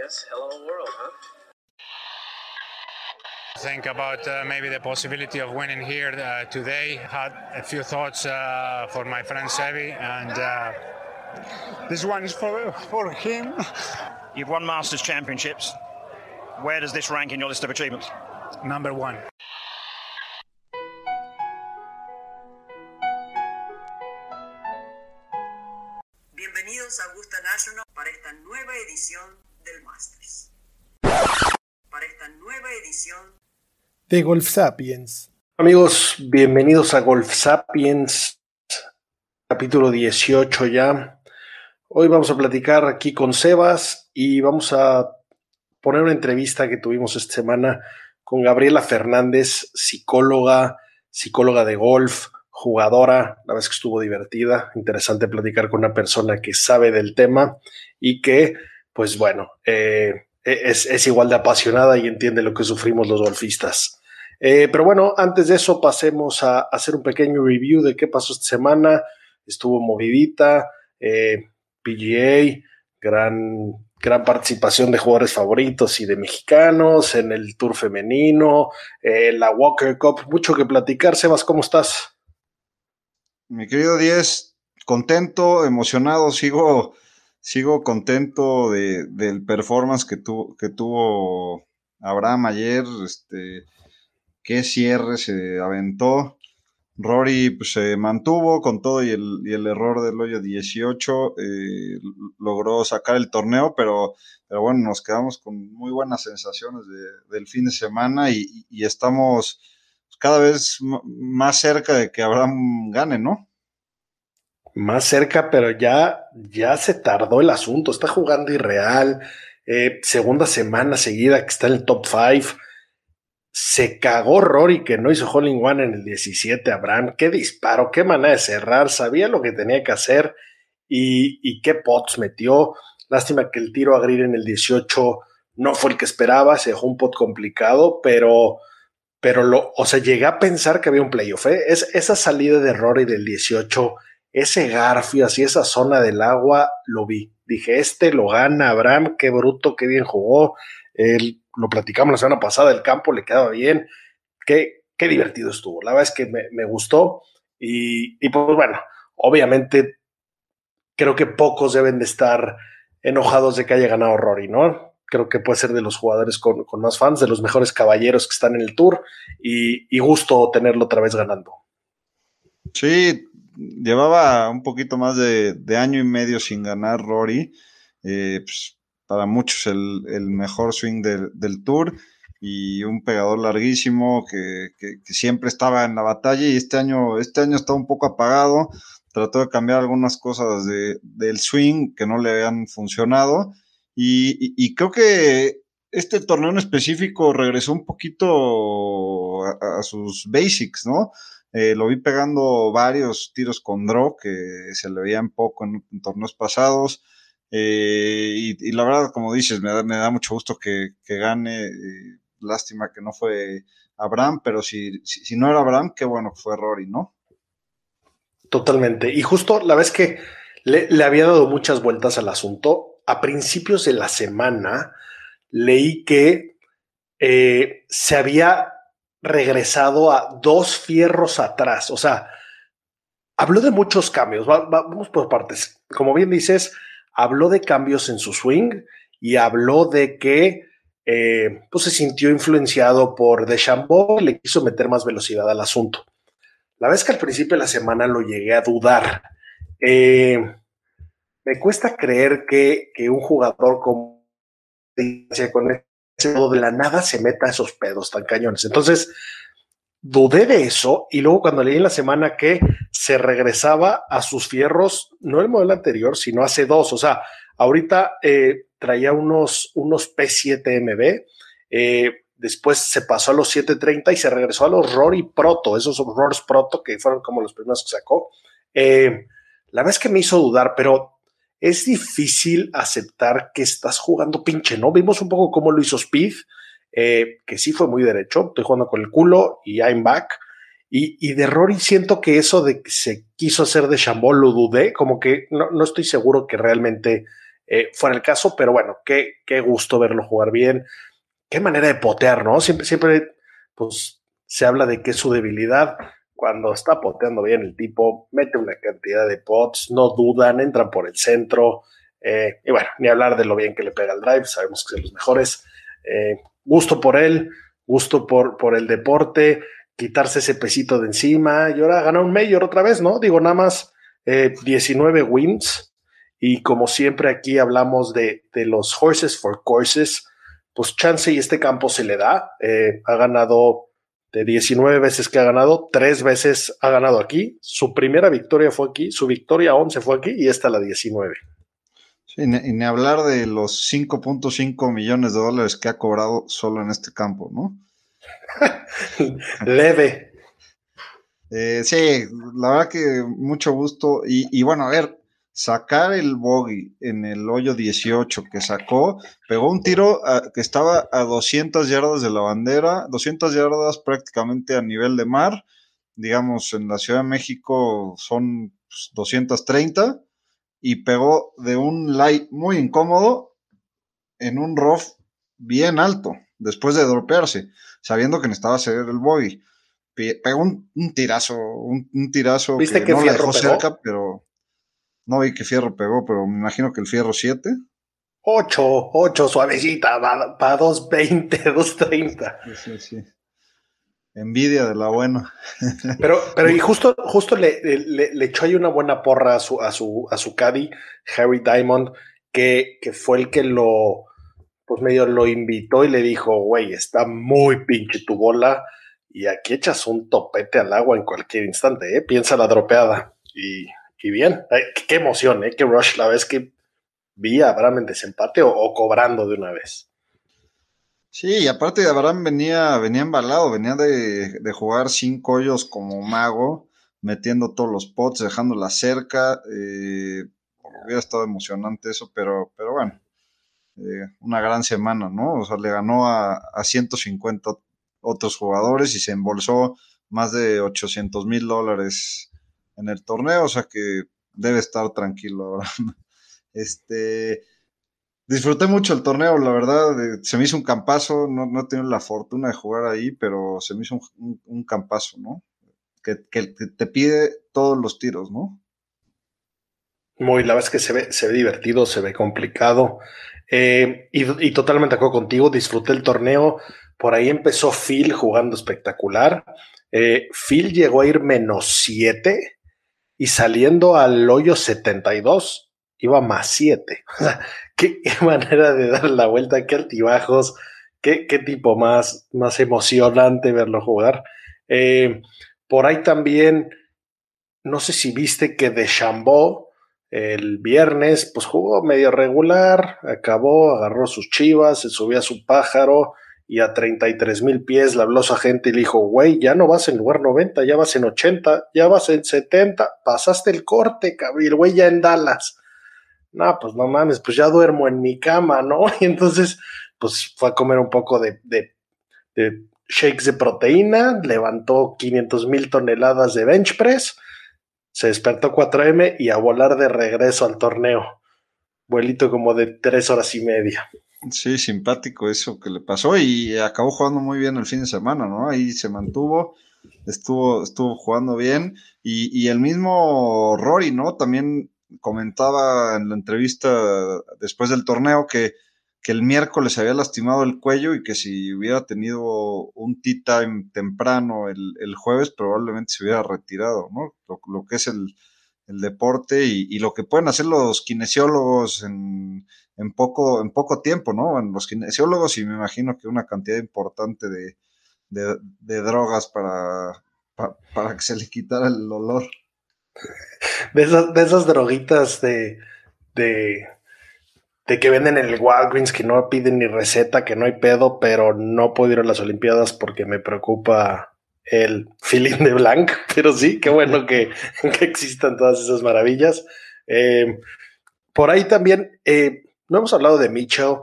guess. Hello world, huh? Think about uh, maybe the possibility of winning here uh, today. Had a few thoughts uh, for my friend Sevi, and uh, this one is for for him. You've won Masters Championships. Where does this rank in your list of achievements? Number one. De Golf Sapiens. Amigos, bienvenidos a Golf Sapiens, capítulo 18 ya. Hoy vamos a platicar aquí con Sebas y vamos a poner una entrevista que tuvimos esta semana con Gabriela Fernández, psicóloga, psicóloga de golf, jugadora, la vez que estuvo divertida, interesante platicar con una persona que sabe del tema y que, pues bueno, eh, es, es, igual de apasionada y entiende lo que sufrimos los golfistas. Eh, pero bueno, antes de eso pasemos a, hacer un pequeño review de qué pasó esta semana. Estuvo movidita, eh, PGA, gran, gran participación de jugadores favoritos y de mexicanos en el Tour femenino, eh, la Walker Cup, mucho que platicar. Sebas, ¿cómo estás? Mi querido Diez, contento, emocionado, sigo, sigo contento de, del performance que, tu, que tuvo Abraham ayer, este, qué cierre se aventó. Rory pues, se mantuvo con todo y el, el error del hoyo 18, eh, logró sacar el torneo, pero, pero bueno, nos quedamos con muy buenas sensaciones de, del fin de semana y, y, estamos cada vez más cerca de que Abraham gane, ¿no? Más cerca, pero ya, ya se tardó el asunto, está jugando irreal, eh, segunda semana seguida que está en el top 5 se cagó Rory que no hizo Hole One en el 17, Abraham. Qué disparo, qué manera de cerrar. Sabía lo que tenía que hacer y, qué pots metió. Lástima que el tiro a Green en el 18 no fue el que esperaba, se dejó un pot complicado, pero, pero lo, o sea, llegué a pensar que había un playoff. ¿eh? Es, esa salida de Rory del 18, ese garfio, así esa zona del agua, lo vi. Dije, este lo gana Abraham, qué bruto, qué bien jugó. El, lo platicamos la semana pasada, el campo le quedaba bien. Qué, qué divertido estuvo. La verdad es que me, me gustó. Y, y, pues bueno, obviamente creo que pocos deben de estar enojados de que haya ganado Rory, ¿no? Creo que puede ser de los jugadores con, con más fans, de los mejores caballeros que están en el tour y, y gusto tenerlo otra vez ganando. Sí, llevaba un poquito más de, de año y medio sin ganar Rory. Eh, pues, para muchos el, el mejor swing del, del, tour y un pegador larguísimo que, que, siempre estaba en la batalla y este año, este año está un poco apagado. Trató de cambiar algunas cosas de, del swing que no le habían funcionado y, y, creo que este torneo en específico regresó un poquito a, a sus basics, ¿no? Eh, lo vi pegando varios tiros con draw que se le veían poco en, en torneos pasados. Eh, y, la verdad, como dices, me da, mucho gusto que, que gane. Eh, lástima que no fue Abraham, pero si, si, no era Abraham, qué bueno fue Rory, ¿no? Totalmente. Y justo la vez que le, le había dado muchas vueltas al asunto, a principios de la semana leí que eh, se había regresado a dos fierros atrás. O sea, habló de muchos cambios. Va, va, vamos por partes. Como bien dices, habló de cambios en su swing y habló de que eh, pues se sintió influenciado por DeChambeau y le quiso meter más velocidad al asunto. La vez que al principio de la semana lo llegué a dudar, eh, me cuesta creer que, que un jugador como con ese modo de la nada se meta a esos pedos tan cañones. Entonces, dudé de eso y luego cuando leí en la semana que se regresaba a sus fierros, no el modelo anterior, sino hace dos, o sea, ahorita eh, traía unos, unos P7MB, eh, después se pasó a los 730 y se regresó a los Rory Proto, esos Rors Proto que fueron como los primeros que sacó. Eh, la vez que me hizo dudar, pero es difícil aceptar que estás jugando pinche, ¿no? Vimos un poco cómo lo hizo Speed, eh, que sí fue muy derecho, estoy jugando con el culo y I'm back. Y, y, de Rory siento que eso de que se quiso hacer de Chambol lo dudé, como que no, no estoy seguro que realmente eh, fuera el caso, pero bueno, qué, qué gusto verlo jugar bien, qué manera de potear, ¿no? Siempre, siempre, pues se habla de que es su debilidad. Cuando está poteando bien el tipo, mete una cantidad de pots, no dudan, entran por el centro. Eh, y bueno, ni hablar de lo bien que le pega el drive, sabemos que son los mejores. Gusto por él, gusto por, por el deporte, quitarse ese pesito de encima y ahora ganar un mayor otra vez, ¿no? Digo, nada más 19 wins, y como siempre aquí hablamos de, los horses for courses, pues chance y este campo se le da. Eh, ha ganado de 19 veces que ha ganado, tres veces ha ganado aquí. Su primera victoria fue aquí, su victoria 11 fue aquí y esta la 19. Y ni hablar de los 5.5 millones de dólares que ha cobrado solo en este campo, ¿no? Leve. Eh, sí, la verdad que mucho gusto. Y, y, bueno, a ver, sacar el bogey en el hoyo 18 que sacó, pegó un tiro que estaba a 200 yardas de la bandera, 200 yardas prácticamente a nivel de mar, digamos en la Ciudad de México son 230 pues, y pegó de un light muy incómodo en un rough bien alto después de dropearse, sabiendo que necesitaba hacer el bogey. Pegó un, tirazo, un, tirazo ¿Viste que, no le dejó cerca, pero no vi que Fierro pegó, pero me imagino que el Fierro 7. 8, 8, suavecita, para 220, 230. Sí, sí, Envidia de la buena. Pero, pero y justo, justo le, le, echó ahí una buena porra a su, a su, a su caddy, Harry Diamond, que, que fue el que lo, pues medio lo invitó y le dijo, güey, está muy pinche tu bola y aquí echas un topete al agua en cualquier instante, ¿eh? Piensa la dropeada. Y y bien, qué emoción, ¿eh? Qué rush la vez que vi a Abraham en desempate o, cobrando de una vez. Sí, y aparte Abraham venía, venía embalado, venía de, jugar cinco hoyos como mago, metiendo todos los pots, dejándola cerca. Eh, hubiera estado emocionante eso, pero, pero bueno, eh, una gran semana, ¿no? O sea, le ganó a, a 150 otros jugadores y se embolsó más de 800 mil dólares en el torneo, o sea que debe estar tranquilo ahora. Este, disfruté mucho el torneo, la verdad, se me hizo un campazo, no, no he tenido la fortuna de jugar ahí, pero se me hizo un, campazo, ¿no? Que, te pide todos los tiros, ¿no? Muy, la verdad es que se ve, se ve divertido, se ve complicado. Eh, y, totalmente acuerdo contigo, disfruté el torneo. Por ahí empezó Phil jugando espectacular. Eh, Phil llegó a ir menos 7 y saliendo al hoyo 72 iba más 7. ¿qué, manera de dar la vuelta, qué altibajos, qué, qué tipo más, más emocionante verlo jugar. Eh, por ahí también, no sé si viste que de Chambó el viernes, pues jugó medio regular, acabó, agarró sus chivas, se subió a su pájaro, y a 33 mil pies le habló su agente y le dijo, güey, ya no vas en lugar 90, ya vas en 80, ya vas en 70, pasaste el corte, cabrón, güey ya en Dallas. No, pues no mames, pues ya duermo en mi cama, ¿no? Y entonces, pues fue a comer un poco de, de, shakes de proteína, levantó 500 mil toneladas de bench press, se despertó 4M y a volar de regreso al torneo. Vuelito como de tres horas y media. Sí, simpático eso que le pasó y acabó jugando muy bien el fin de semana, ¿no? Ahí se mantuvo, estuvo, estuvo jugando bien y, y el mismo Rory, ¿no? También comentaba en la entrevista después del torneo que, que el miércoles había lastimado el cuello y que si hubiera tenido un tea time temprano el, el jueves probablemente se hubiera retirado, ¿no? Lo, que es el, el deporte y, y, lo que pueden hacer los kinesiólogos en, en poco, en poco tiempo, ¿no? Los kinesiólogos y me imagino que una cantidad importante de, drogas para, para, que se le quitara el olor. De esas, de esas droguitas de, de, de, que venden en el Walgreens, que no piden ni receta, que no hay pedo, pero no puedo ir a las Olimpiadas porque me preocupa el feeling de blank, pero sí, qué bueno que, existan todas esas maravillas. Eh, por ahí también, eh, no hemos hablado de Mitchell.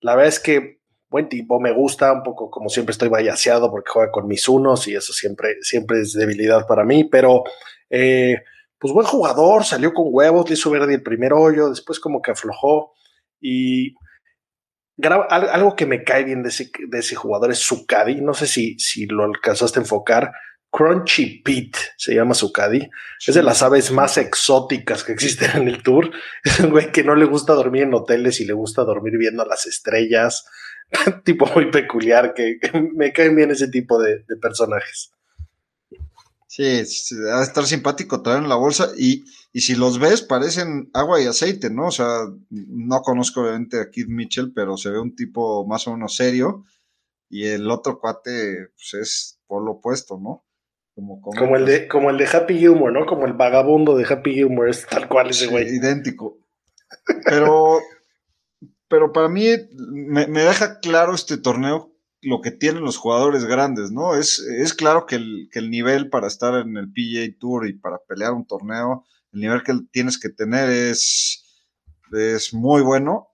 La verdad es que buen tipo, me gusta un poco, como siempre estoy vallaseado porque juega con mis unos y eso siempre, siempre es debilidad para mí, pero eh, pues buen jugador, salió con huevos, le hizo verde el primer hoyo, después como que aflojó. Y algo que me cae bien de ese, jugador es su caddy. No sé si, si lo alcanzaste a enfocar. Crunchy Pete se llama su caddy. Es de las aves más exóticas que existen en el tour. Es un güey que no le gusta dormir en hoteles y le gusta dormir viendo las estrellas. tipo muy peculiar que, me caen bien ese tipo de, personajes. Sí, va a estar simpático traer en la bolsa y, y, si los ves parecen agua y aceite, ¿no? O sea, no conozco obviamente a Kid Mitchell, pero se ve un tipo más o menos serio y el otro cuate pues, es por lo opuesto, ¿no? Como, como, el de, como el de Happy Gilmore, ¿no? Como el vagabundo de Happy Gilmore, es tal cual ese güey. idéntico. Pero pero para mí me, deja claro este torneo lo que tienen los jugadores grandes, ¿no? Es, es claro que el, que el, nivel para estar en el PGA Tour y para pelear un torneo, el nivel que tienes que tener es, es muy bueno,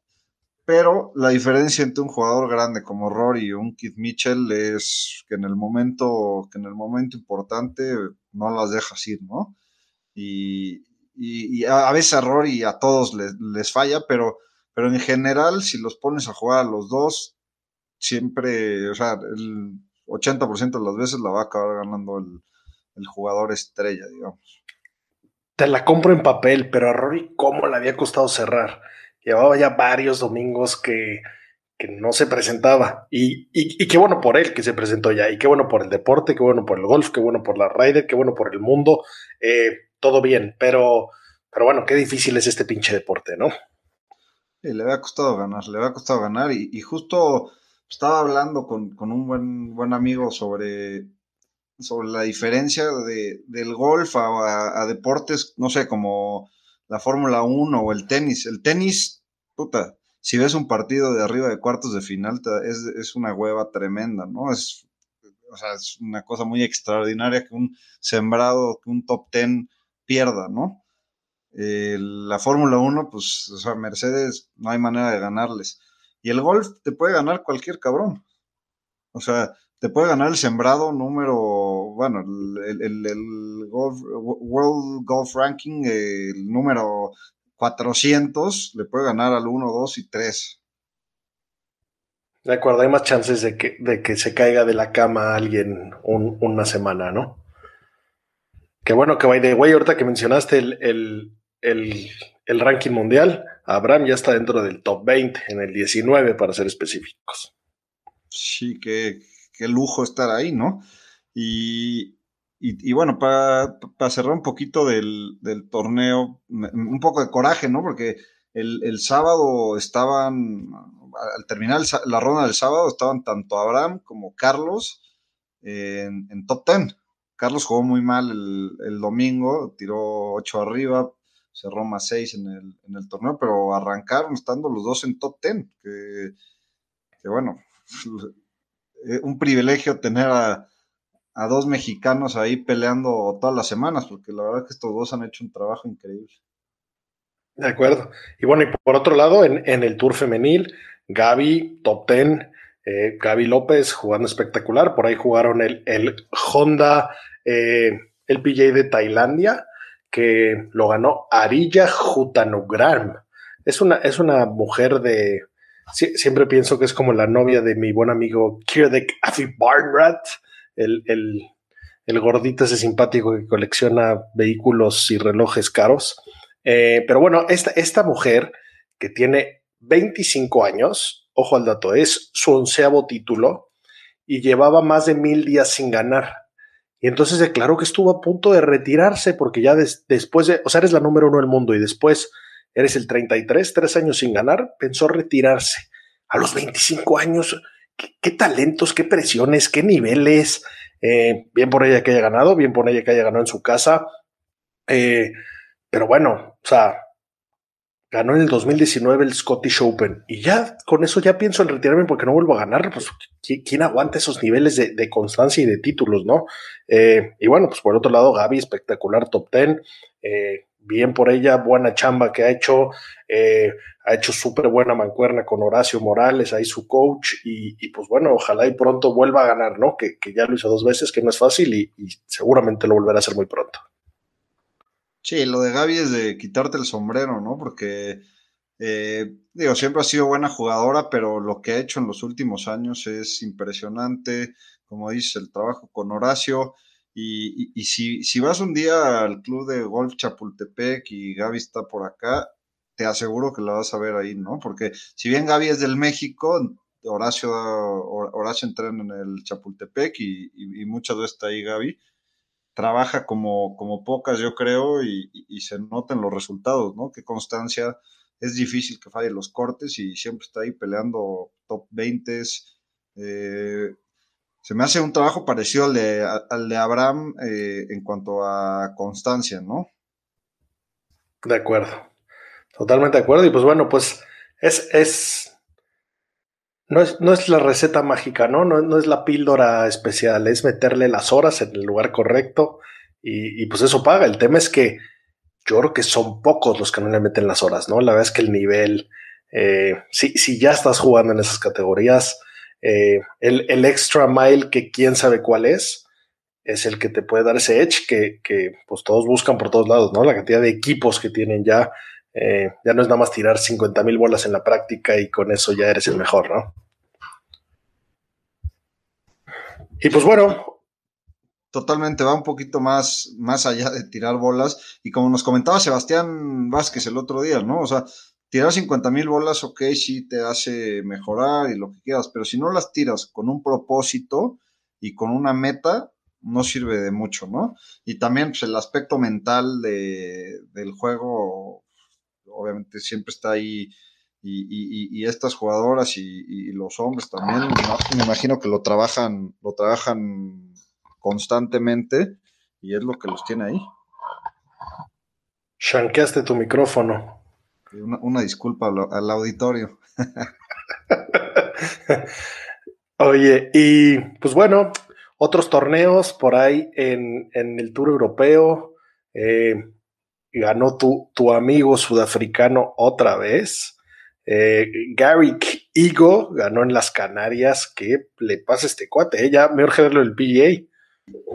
pero la diferencia entre un jugador grande como Rory y un Keith Mitchell es que en el momento, que en el momento importante no las dejas ir, ¿no? Y, y, a, veces a Rory y a todos les, les falla, pero pero en general, si los pones a jugar a los dos, siempre, o sea, el 80% de las veces la va a acabar ganando el, jugador estrella, digamos. Te la compro en papel, pero a Rory, ¿cómo le había costado cerrar? Llevaba ya varios domingos que, no se presentaba. Y, y, qué bueno por él que se presentó ya. Y qué bueno por el deporte, qué bueno por el golf, qué bueno por la Ryder, qué bueno por el mundo. Eh, todo bien, pero, pero bueno, qué difícil es este pinche deporte, ¿no? le había costado ganar, le había costado ganar y, justo estaba hablando con, un buen, buen amigo sobre, sobre la diferencia de, del golf a, deportes, no sé, como la Fórmula 1 o el tenis. El tenis, puta, si ves un partido de arriba de cuartos de final, es, es una hueva tremenda, ¿no? Es, o sea, es una cosa muy extraordinaria que un sembrado, que un top ten pierda, ¿no? la Fórmula 1, pues, o sea, Mercedes no hay manera de ganarles. Y el golf te puede ganar cualquier cabrón. O sea, te puede ganar el sembrado número, bueno, el, World Golf Ranking, el número 400, le puede ganar al 1, 2 y 3. De acuerdo, hay más chances de que, de que se caiga de la cama alguien una semana, ¿no? Qué bueno que vaya de güey, ahorita que mencionaste el, el, ranking mundial, Abraham ya está dentro del top 20, en el 19 para ser específicos. Sí, qué, lujo estar ahí, ¿no? Y, bueno, para, cerrar un poquito del, torneo, un poco de coraje, ¿no? Porque el, sábado estaban, al terminar la ronda del sábado, estaban tanto Abraham como Carlos en, top 10. Carlos jugó muy mal el, el domingo, tiró 8 arriba, cerró más 6 en el, en el torneo, pero arrancaron estando los dos en top 10, que, bueno, eh, un privilegio tener a, dos mexicanos ahí peleando todas las semanas, porque la verdad es que estos dos han hecho un trabajo increíble. De acuerdo. Y bueno, y por otro lado, en, el Tour Femenil, Gaby, top 10, eh, Gaby López jugando espectacular. Por ahí jugaron el, el Honda, eh, el PJ de Tailandia, que lo ganó Arilla Jutanugram. Es una, es una mujer de. siempre pienso que es como la novia de mi buen amigo Kirdek Afi Barnrat, el, el, gordito ese simpático que colecciona vehículos y relojes caros. Eh, pero bueno, esta, esta mujer que tiene 25 años, ojo al dato, es su onceavo título y llevaba más de mil días sin ganar. Y entonces declaró que estuvo a punto de retirarse porque ya después de, o sea, eres la número uno del mundo y después eres el 33, tres años sin ganar, pensó retirarse. A los 25 años, qué, talentos, qué presiones, qué niveles. Eh, bien por ella que haya ganado, bien por ella que haya ganado en su casa. Eh, pero bueno, o sea, ganó en el 2019 el Scottish Open y ya con eso ya pienso en retirarme porque no vuelvo a ganar. Pues, ¿quién aguanta esos niveles de, constancia y de títulos, no? Eh, y bueno, pues por otro lado, Gaby, espectacular top 10. Eh, bien por ella, buena chamba que ha hecho. Eh, ha hecho súper buena mancuerna con Horacio Morales, ahí su coach. Y, pues bueno, ojalá y pronto vuelva a ganar, ¿no? Que, ya lo hizo dos veces, que no es fácil y, y seguramente lo volverá a hacer muy pronto. Sí, lo de Gaby es de quitarte el sombrero, ¿no? Porque Eh, digo, siempre ha sido buena jugadora, pero lo que ha hecho en los últimos años es impresionante. Como dice, el trabajo con Horacio. Y, si, si, vas un día al club de golf Chapultepec y Gaby está por acá, te aseguro que la vas a ver ahí, ¿no? Porque si bien Gaby es del México, Horacio, Horacio entrena en el Chapultepec y, muchas veces está ahí Gaby. Trabaja como, como pocas, yo creo, y, se notan los resultados, ¿no? Qué constancia. Es difícil que falle los cortes y siempre está ahí peleando top 20. Eh, se me hace un trabajo parecido al de, al de Abraham eh, en cuanto a constancia, ¿no? De acuerdo. Totalmente de acuerdo. Y pues bueno, pues es, es no es, no es la receta mágica, ¿no? ¿no? No es la píldora especial, es meterle las horas en el lugar correcto y, pues eso paga. El tema es que yo creo que son pocos los que no le meten las horas, ¿no? La verdad es que el nivel, eh, si, si, ya estás jugando en esas categorías, eh, el, el, extra mile que quién sabe cuál es, es el que te puede dar ese edge que, que pues todos buscan por todos lados, ¿no? La cantidad de equipos que tienen ya eh, ya no es nada más tirar 50 mil bolas en la práctica y con eso ya eres el mejor, ¿no? Y pues bueno. Totalmente, va un poquito más, más allá de tirar bolas. Y como nos comentaba Sebastián Vázquez el otro día, ¿no? O sea, tirar 50 mil bolas, ok, sí te hace mejorar y lo que quieras, pero si no las tiras con un propósito y con una meta, no sirve de mucho, ¿no? Y también pues, el aspecto mental de, del juego obviamente siempre está ahí y, estas jugadoras y, los hombres también, me imagino que lo trabajan, lo trabajan constantemente y es lo que los tiene ahí. Shanqueaste tu micrófono. Una, disculpa al, auditorio. Oye, y pues bueno, otros torneos por ahí en, el Tour Europeo. Eh, ganó tu, tu amigo sudafricano otra vez. Eh, Garrick Igo ganó en las Canarias. ¿Qué le pasa a este cuate? Eh? Ya mejor verlo el PGA.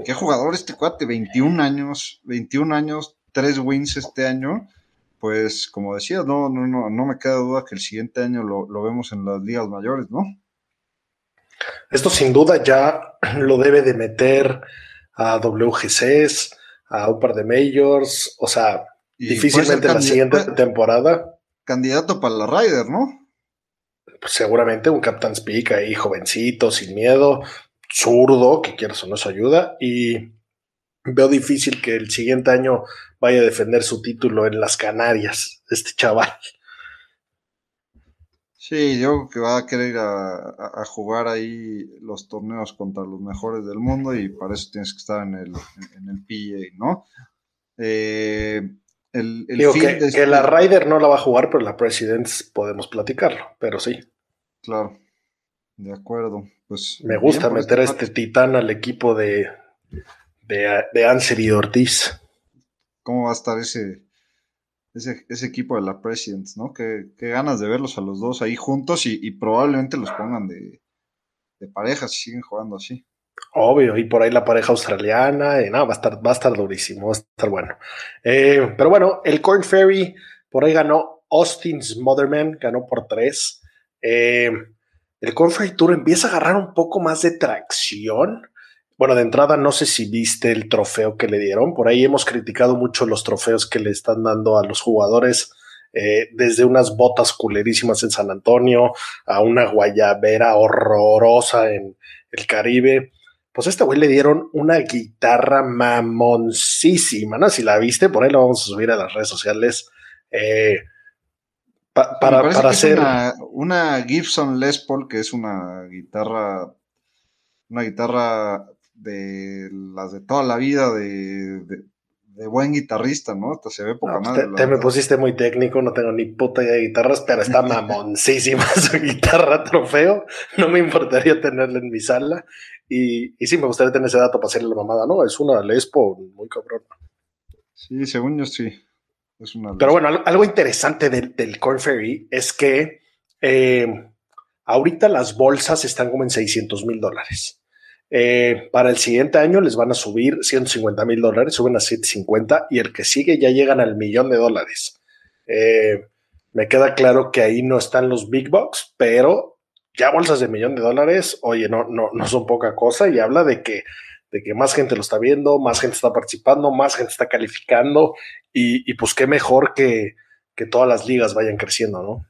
Qué jugador este cuate, 21 años, 21 años, 3 wins este año. Pues como decías, no, no, no, no me queda duda que el siguiente año lo, lo vemos en las ligas mayores, ¿no? Esto sin duda ya lo debe de meter a WGCs, a un par de majors, o sea, difícilmente la siguiente temporada. Candidato para la Ryder, ¿no? Pues seguramente un Captain's Peak ahí, jovencito, sin miedo, zurdo, que quieras o no su ayuda, y veo difícil que el siguiente año vaya a defender su título en las Canarias, este chaval. Sí, yo creo que va a querer a, jugar ahí los torneos contra los mejores del mundo y para eso tienes que estar en el, en, el PGA, ¿no? Eh, el, Digo que, que, la Ryder no la va a jugar, pero la Presidents podemos platicarlo, pero sí. Claro, de acuerdo. Pues Me gusta meter a este titán al equipo de, de, de Anser y Ortiz. ¿Cómo va a estar ese, ese, equipo de la Presidents, ¿no? Qué, ganas de verlos a los dos ahí juntos y, probablemente los pongan de, de, pareja si siguen jugando así. Obvio, y por ahí la pareja australiana, y nada, va a estar, va a estar durísimo, va a estar bueno. Eh, pero bueno, el Corn Ferry por ahí ganó Austin's Motherman, ganó por tres. Eh, el Corn Ferry Tour empieza a agarrar un poco más de tracción bueno, de entrada no sé si viste el trofeo que le dieron. Por ahí hemos criticado mucho los trofeos que le están dando a los jugadores. Eh, desde unas botas culerísimas en San Antonio a una guayabera horrorosa en el Caribe. Pues a este güey le dieron una guitarra mamoncísima, ¿no? Si la viste, por ahí la vamos a subir a las redes sociales. Eh, para, hacer. una, Gibson Les Paul, que es una guitarra. Una guitarra de las de toda la vida de, buen guitarrista, ¿no? Hasta se ve poca pues madre. Te, me pusiste muy técnico, no tengo ni puta idea de guitarras, pero está mamoncísima su guitarra trofeo. No me importaría tenerla en mi sala. Y, y sí, me gustaría tener ese dato para hacerle la mamada, ¿no? Es una Lespo muy cabrón. Sí, según yo sí. pero bueno, algo interesante del, del Corn Ferry es que eh, ahorita las bolsas están como en 600 mil dólares. Eh, para el siguiente año les van a subir 150 mil dólares, suben a 750 y el que sigue ya llegan al millón de dólares. Eh, Me queda claro que ahí no están los big bucks, pero ya bolsas de millón de dólares, oye, no, no, no son poca cosa y habla de que, de que más gente lo está viendo, más gente está participando, más gente está calificando y, pues qué mejor que, que todas las ligas vayan creciendo, ¿no?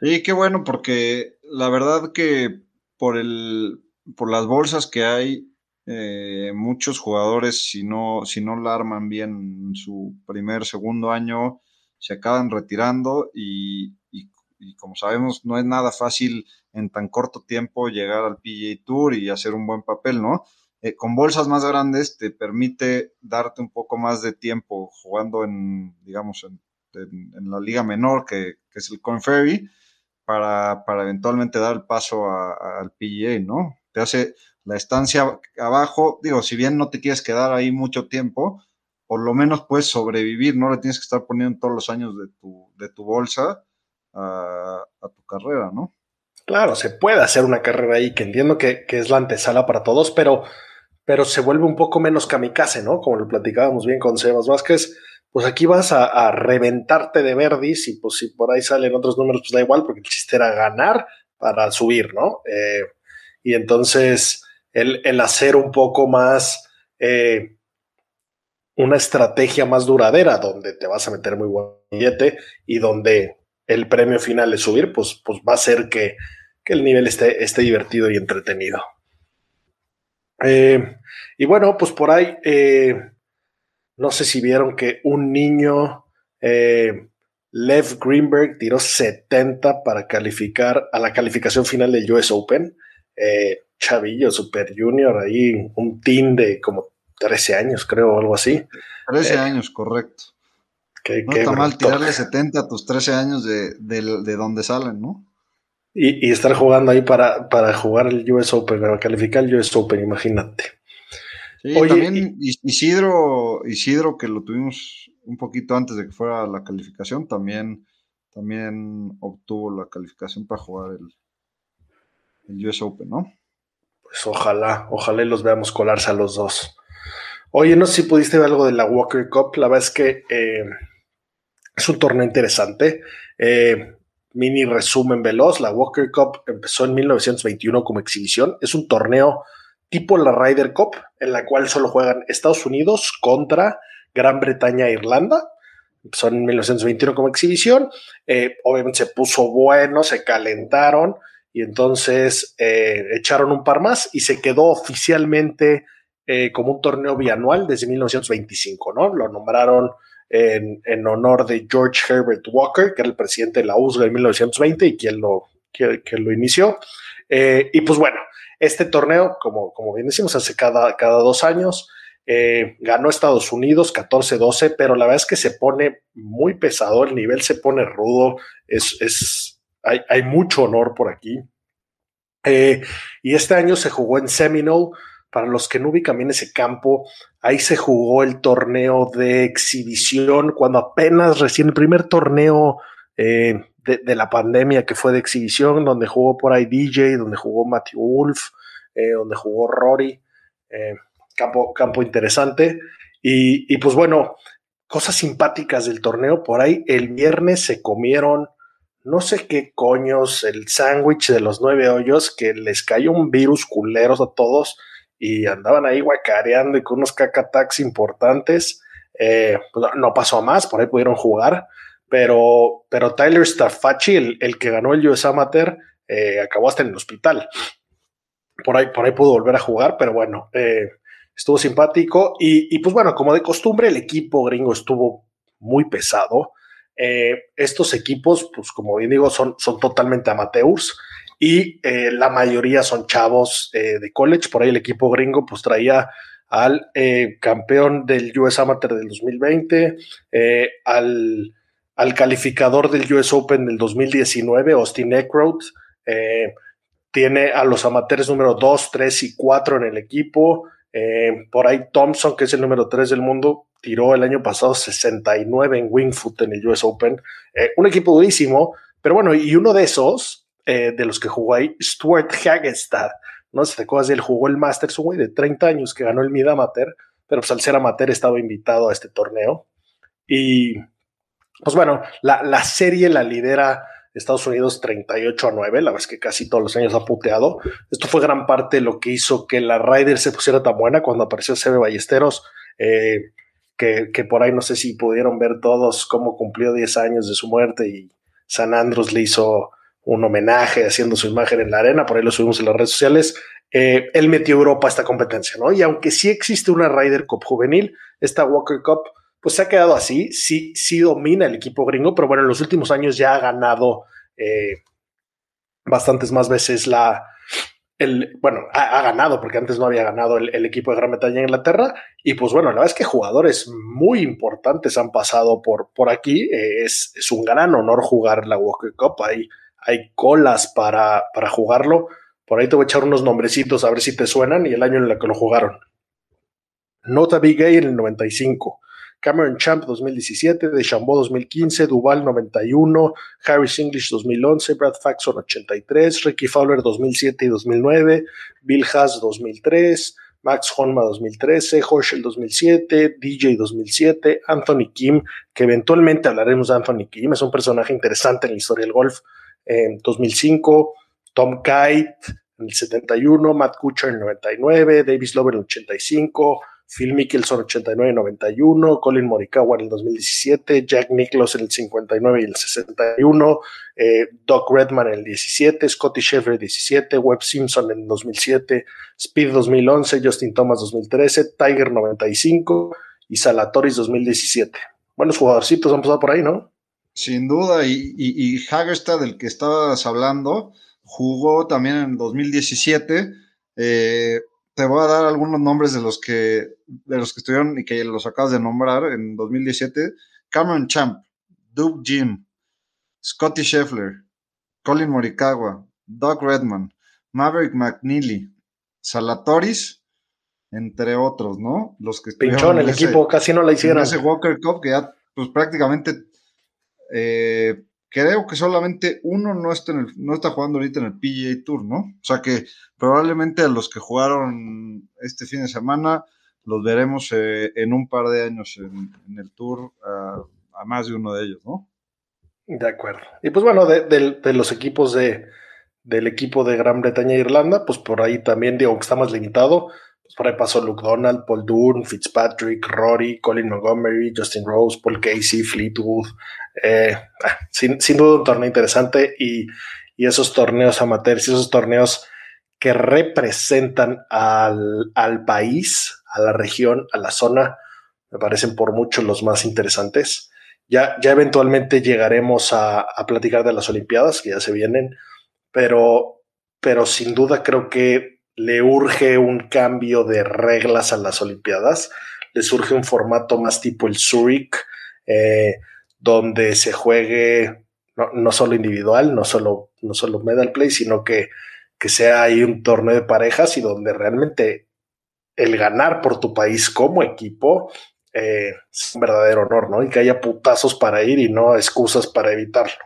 Sí, qué bueno, porque la verdad que por el, por las bolsas que hay, eh, muchos jugadores, si no, si no la arman bien en su primer, segundo año, se acaban retirando y, como sabemos, no es nada fácil en tan corto tiempo llegar al PGA Tour y hacer un buen papel, ¿no? Eh, con bolsas más grandes te permite darte un poco más de tiempo jugando en, digamos, en, la liga menor que, que es el Conferry para, para eventualmente dar el paso al PGA, ¿no? Te hace la estancia abajo, digo, si bien no te quieres quedar ahí mucho tiempo, por lo menos puedes sobrevivir, no le tienes que estar poniendo todos los años de tu, de tu bolsa a, tu carrera, ¿no? Claro, se puede hacer una carrera ahí, que entiendo que, que, es la antesala para todos, pero, pero se vuelve un poco menos kamikaze, ¿no? Como lo platicábamos bien con Sebas Vázquez, pues aquí vas a, reventarte de verdis y pues si por ahí salen otros números, pues da igual, porque el chiste era ganar para subir, ¿no? Eh, y entonces el, hacer un poco más eh, una estrategia más duradera, donde te vas a meter muy buen billete y donde el premio final es subir, pues, pues va a ser que, el nivel esté, esté divertido y entretenido. Eh, y bueno, pues por ahí no sé si vieron que un niño, eh, Lev Greenberg, tiró 70 para calificar a la calificación final del US Open. Eh, chavillo, Super Junior, ahí un team de como 13 años, creo, o algo así. 13 eh, años, correcto. no está mal tirarle 70 a tus 13 años de, donde salen, ¿no? Y, estar jugando ahí para, para jugar el US Open, para calificar el US Open, imagínate. Sí, también Isidro, Isidro, que lo tuvimos un poquito antes de que fuera la calificación, también, también obtuvo la calificación para jugar el, el US Open, ¿no? Pues ojalá, ojalá los veamos colarse a los dos. Oye, no sé si pudiste ver algo de la Walker Cup, la verdad es que eh, es un torneo interesante. Eh, mini resumen veloz, la Walker Cup empezó en 1921 como exhibición, es un torneo tipo la Ryder Cup, en la cual solo juegan Estados Unidos contra Gran Bretaña e Irlanda. Son en 1921 como exhibición. Eh, obviamente se puso bueno, se calentaron y entonces eh, echaron un par más y se quedó oficialmente eh, como un torneo bianual desde 1925, ¿no? Lo nombraron en, honor de George Herbert Walker, que era el presidente de la USGA en 1920 y quien lo, lo inició. y pues bueno, este torneo, como, como bien decimos, hace cada, cada dos años. Eh, ganó Estados Unidos 14-12, pero la verdad es que se pone muy pesado, el nivel se pone rudo, es, es hay, hay, mucho honor por aquí. Eh, y este año se jugó en Seminole. Para los que no ubican bien ese campo, ahí se jugó el torneo de exhibición cuando apenas recién el primer torneo eh, de, la pandemia que fue de exhibición, donde jugó por ahí DJ, donde jugó Matthew Wolf, eh, donde jugó Rory. Eh, campo, campo interesante. Y, pues bueno, cosas simpáticas del torneo. Por ahí el viernes se comieron no sé qué coños, el sándwich de los nueve hoyos, que les cayó un virus culeros a todos y andaban ahí guacareando y con unos cacatacs importantes. Eh, pues no pasó a más, por ahí pudieron jugar pero, pero Tyler Staffachi, el, que ganó el US Amateur, eh, acabó hasta en el hospital. Por ahí, por ahí pudo volver a jugar, pero bueno, eh, estuvo simpático. Y, pues bueno, como de costumbre, el equipo gringo estuvo muy pesado. Eh, estos equipos, pues como bien digo, son, son totalmente amateurs y la mayoría son chavos de college. Por ahí el equipo gringo pues traía al campeón del US Amateur del 2020, al al calificador del US Open del 2019, Austin Eckroth. Eh, tiene a los amateurs número 2, 3 y 4 en el equipo. Eh, por ahí Thompson, que es el número 3 del mundo, tiró el año pasado 69 en Wingfoot en el US Open. Eh, un equipo durísimo, pero bueno, y uno de esos, de los que jugó ahí, Stuart Hagestad. No sé si te acuerdas él jugó el Masters, un güey de 30 años que ganó el Mid Amateur, pero pues al ser amateur estaba invitado a este torneo. Y pues bueno, la, la serie la lidera Estados Unidos 38 a 9, la vez que casi todos los años ha puteado. Esto fue gran parte de lo que hizo que la Ryder se pusiera tan buena cuando apareció Sebe Ballesteros, eh, que, que, por ahí no sé si pudieron ver todos cómo cumplió 10 años de su muerte y San Andros le hizo un homenaje haciendo su imagen en la arena, por ahí lo subimos en las redes sociales. Eh, él metió Europa a esta competencia, ¿no? Y aunque sí existe una Ryder Cup juvenil, esta Walker Cup pues se ha quedado así, sí, sí domina el equipo gringo, pero bueno, en los últimos años ya ha ganado eh, bastantes más veces la, el, bueno, ha, ganado, porque antes no había ganado el, equipo de Gran Bretaña en Inglaterra, y pues bueno, la verdad es que jugadores muy importantes han pasado por, por aquí, eh, es, es, un gran honor jugar la Walker Cup, hay, hay colas para, para jugarlo, por ahí te voy a echar unos nombrecitos a ver si te suenan y el año en el que lo jugaron. Nota Big Gay en el 95, Cameron Champ 2017, DeChambeau 2015, Duval 91, Harris English 2011, Brad Faxon 83, Ricky Fowler 2007 y 2009, Bill Haas 2003, Max Honma 2013, Horschel 2007, DJ 2007, Anthony Kim, que eventualmente hablaremos de Anthony Kim, es un personaje interesante en la historia del golf, en 2005, Tom Kite en el 71, Matt Kuchar en el 99, Davis Lover en el 85, Phil Mickelson 89-91, Colin Morikawa en el 2017, Jack Nicklaus en el 59 y el 61, eh, Doc Redman en el 17, Scotty Scheffler 17, Webb Simpson en el 2007, Speed 2011, Justin Thomas 2013, Tiger 95 y Salatoris 2017. Buenos jugadorcitos han pasado por ahí, ¿no? Sin duda, y, y, y del que estabas hablando, jugó también en 2017. Eh, te voy a dar algunos nombres de los que, de los que estuvieron y que los acabas de nombrar en 2017. Cameron Champ, Doug Jim, Scotty Scheffler, Colin Morikawa, Doug Redman, Maverick McNeely, Salatoris, entre otros, ¿no? Los que Pinchón, el equipo casi no la hicieron. ese Walker Cup que ya, pues prácticamente eh, creo que solamente uno no está, en el, no está jugando ahorita en el PGA Tour, ¿no? O sea que probablemente a los que jugaron este fin de semana los veremos eh, en un par de años en, el Tour a más de uno de ellos, ¿no? De acuerdo. Y pues bueno, de, los equipos de, del equipo de Gran Bretaña e Irlanda, pues por ahí también digo que está más limitado. Por ahí pasó Luke Donald, Paul Dunn, Fitzpatrick, Rory, Colin Montgomery, Justin Rose, Paul Casey, Fleetwood, eh, ah, sin, duda un torneo interesante y, esos torneos amateurs y esos torneos que representan al, país, a la región, a la zona, me parecen por mucho los más interesantes. Ya, ya eventualmente llegaremos a, platicar de las Olimpiadas, que ya se vienen, pero, pero sin duda creo que le urge un cambio de reglas a las Olimpiadas, le surge un formato más tipo el Zurich, eh, donde se juegue no, solo individual, no solo, no solo medal play, sino que, que sea ahí un torneo de parejas y donde realmente el ganar por tu país como equipo eh, es un verdadero honor, ¿no? Y que haya putazos para ir y no excusas para evitarlo.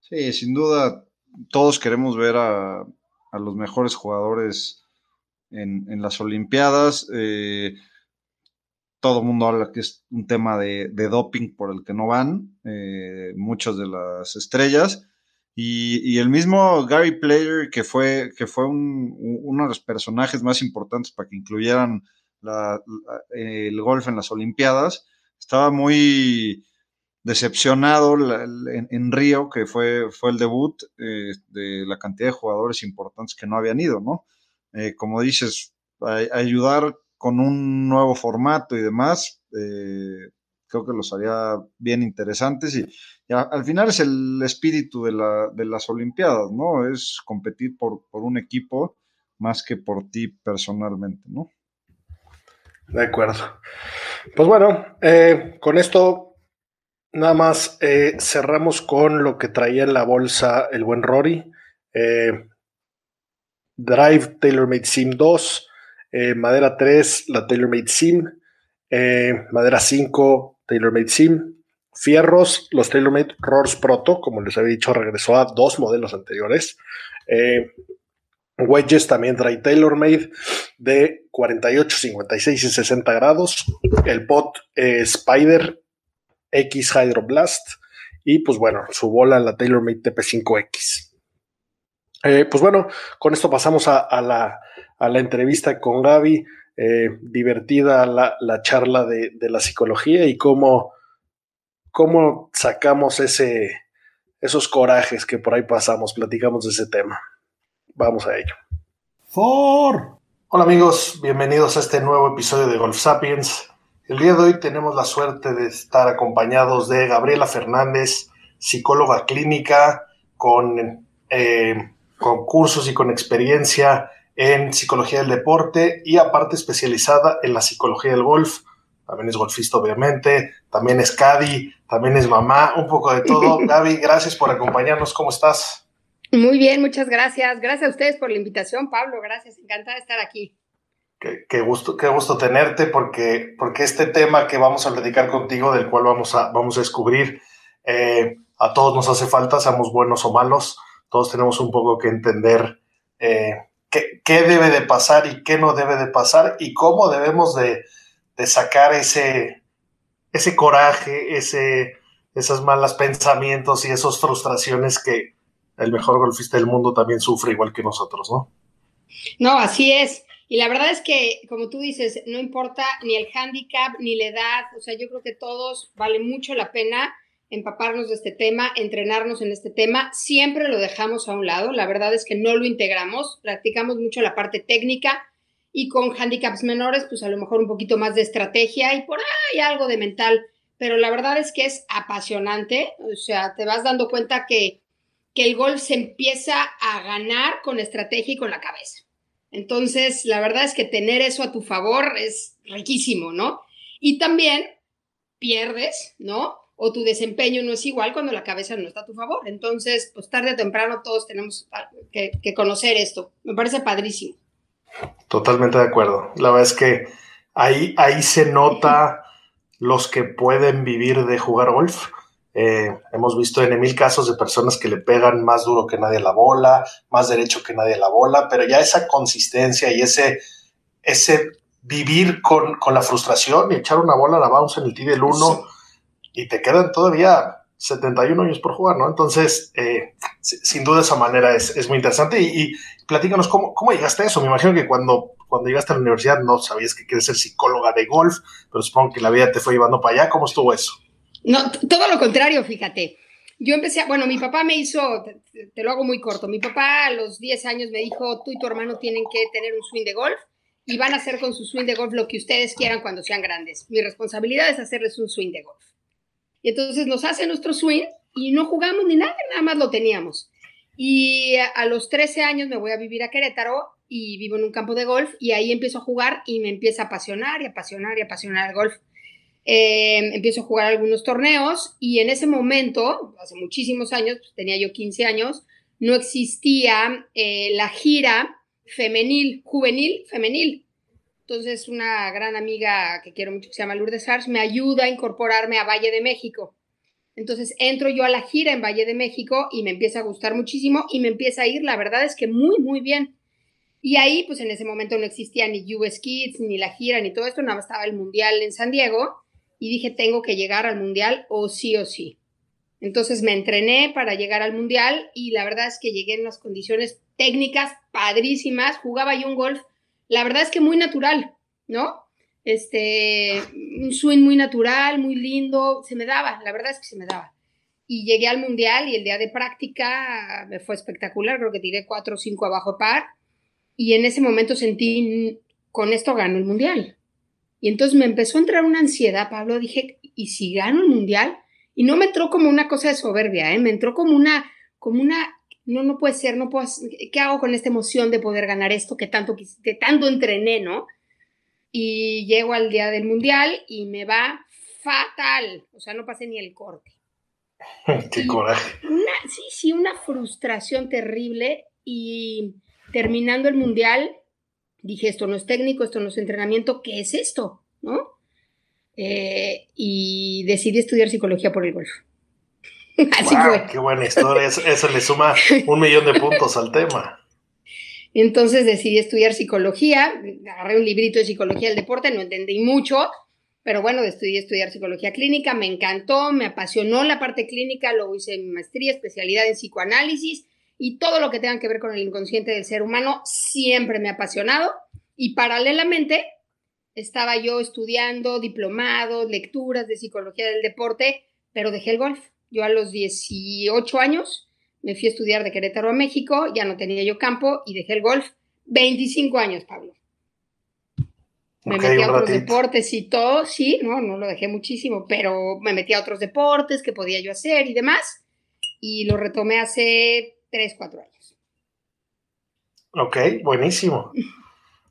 Sí, sin duda, todos queremos ver a, a los mejores jugadores en, las Olimpiadas. Eh, todo el mundo habla que es un tema de, doping por el que no van eh, muchas de las estrellas. Y, el mismo Gary Player, que fue, que fue uno de los personajes más importantes para que incluyeran el golf en las Olimpiadas, estaba muy decepcionado en, Río, que fue, fue el debut eh, de la cantidad de jugadores importantes que no habían ido, ¿no? Eh, como dices, ayudar con un nuevo formato y demás, eh, creo que los haría bien interesantes y, al final es el espíritu de, las Olimpiadas, ¿no? Es competir por, un equipo más que por ti personalmente, ¿no? De acuerdo. Pues bueno, con esto nada más eh, cerramos con lo que traía en la bolsa el buen Rory. Drive TaylorMade Sim 2, eh, madera 3, la TaylorMade Sim, eh, madera 5, TaylorMade Sim, fierros, los TaylorMade Roars Proto, como les había dicho, regresó a dos modelos anteriores. Eh, wedges también trae TaylorMade de 48, 56 y 60 grados. El pot Spider X Hydroblast y pues bueno, su bola, la TaylorMade TP5X. Eh, pues bueno, con esto pasamos a, la, entrevista con Gaby. Eh, divertida la, charla de, la psicología y cómo, cómo sacamos ese, esos corajes que por ahí pasamos. Platicamos de ese tema. Vamos a ello. For. Hola amigos, bienvenidos a este nuevo episodio de Golf Sapiens. El día de hoy tenemos la suerte de estar acompañados de Gabriela Fernández, psicóloga clínica con, eh, con cursos y con experiencia en psicología del deporte y aparte especializada en la psicología del golf. También es golfista, obviamente, también es caddy, también es mamá, un poco de todo. Gaby, gracias por acompañarnos. ¿Cómo estás? Muy bien, muchas gracias. Gracias a ustedes por la invitación, Pablo. Gracias, encantada de estar aquí. Qué, gusto, qué gusto tenerte porque, porque este tema que vamos a platicar contigo, del cual vamos a, vamos a descubrir, eh, a todos nos hace falta, seamos buenos o malos, todos tenemos un poco que entender eh, qué, qué, debe de pasar y qué no debe de pasar y cómo debemos de, de sacar ese, ese coraje, ese, esos malos pensamientos y esas frustraciones que, el mejor golfista del mundo también sufre igual que nosotros, ¿no? No, así es. Y la verdad es que, como tú dices, no importa ni el handicap ni la edad, o sea, yo creo que todos vale mucho la pena empaparnos de este tema, entrenarnos en este tema. Siempre lo dejamos a un lado, la verdad es que no lo integramos, practicamos mucho la parte técnica y con handicaps menores, pues a lo mejor un poquito más de estrategia y por ahí algo de mental, pero la verdad es que es apasionante, o sea, te vas dando cuenta que que el golf se empieza a ganar con estrategia y con la cabeza. Entonces, la verdad es que tener eso a tu favor es riquísimo, ¿no? Y también pierdes, ¿no? O tu desempeño no es igual cuando la cabeza no está a tu favor. Entonces, pues tarde o temprano todos tenemos que, conocer esto. Me parece padrísimo. Totalmente de acuerdo. La verdad es que ahí, ahí se nota los que pueden vivir de jugar golf eh, hemos visto en mil casos de personas que le pegan más duro que nadie la bola, más derecho que nadie la bola, pero ya esa consistencia y ese, ese vivir con, la frustración y echar una bola a la bounce en el tee del 1 y te quedan todavía 71 años por jugar, ¿no? Entonces, eh, sin duda esa manera es, muy interesante y, platícanos cómo, cómo, llegaste a eso. Me imagino que cuando, cuando llegaste a la universidad no sabías que quieres ser psicóloga de golf, pero supongo que la vida te fue llevando para allá. ¿Cómo estuvo eso? No, todo lo contrario, fíjate. Yo empecé, bueno, mi papá me hizo, te, lo hago muy corto, mi papá a los 10 años me dijo, tú y tu hermano tienen que tener un swing de golf y van a hacer con su swing de golf lo que ustedes quieran cuando sean grandes. Mi responsabilidad es hacerles un swing de golf. Y entonces nos hace nuestro swing y no jugamos ni nada, nada más lo teníamos. Y a los 13 años me voy a vivir a Querétaro y vivo en un campo de golf y ahí empiezo a jugar y me empieza a apasionar y apasionar y apasionar el golf. Em, empiezo a jugar algunos torneos y en ese momento, hace muchísimos años, pues, tenía yo 15 años, no existía eh, la gira femenil, juvenil, femenil. Entonces una gran amiga que quiero mucho que se llama Lourdes Hars me ayuda a incorporarme a Valle de México. Entonces entro yo a la gira en Valle de México y me empieza a gustar muchísimo y me empieza a ir, la verdad es que muy, muy bien. Y ahí, pues en ese momento no existía ni US Kids, ni la gira, ni todo esto, nada más estaba el Mundial en San Diego y dije, tengo que llegar al mundial o sí o sí. Entonces me entrené para llegar al mundial y la verdad es que llegué en unas condiciones técnicas padrísimas, jugaba yo un golf, la verdad es que muy natural, ¿no? Este, un swing muy natural, muy lindo, se me daba, la verdad es que se me daba. Y llegué al mundial y el día de práctica me fue espectacular, creo que tiré cuatro o cinco abajo par y en ese momento sentí, con esto gano el mundial. Y entonces me empezó a entrar una ansiedad, Pablo, dije, ¿y si gano el mundial? Y no me entró como una cosa de soberbia, ¿eh? me entró como una, como una, no, no puede ser, no puedo, ¿qué hago con esta emoción de poder ganar esto que tanto, que tanto entrené, ¿no? Y llego al día del mundial y me va fatal, o sea, no pasé ni el corte. Qué coraje. sí, sí, una frustración terrible y terminando el mundial dije, esto no es técnico, esto no es entrenamiento, ¿qué es esto? ¿No? Eh, y decidí estudiar psicología por el golf. Así fue. Qué buena historia, eso, le suma un millón de puntos al tema. Entonces decidí estudiar psicología, agarré un librito de psicología del deporte, no entendí mucho, pero bueno, decidí estudiar psicología clínica, me encantó, me apasionó la parte clínica, luego hice mi maestría, especialidad en psicoanálisis y todo lo que tenga que ver con el inconsciente del ser humano siempre me ha apasionado y paralelamente estaba yo estudiando diplomados, lecturas de psicología del deporte, pero dejé el golf. Yo a los 18 años me fui a estudiar de Querétaro a México, ya no tenía yo campo y dejé el golf. 25 años, Pablo. Me metí a otros deportes y todo, sí, no, no lo dejé muchísimo, pero me metí a otros deportes que podía yo hacer y demás, y lo retomé hace 3, 4 años. Ok, buenísimo.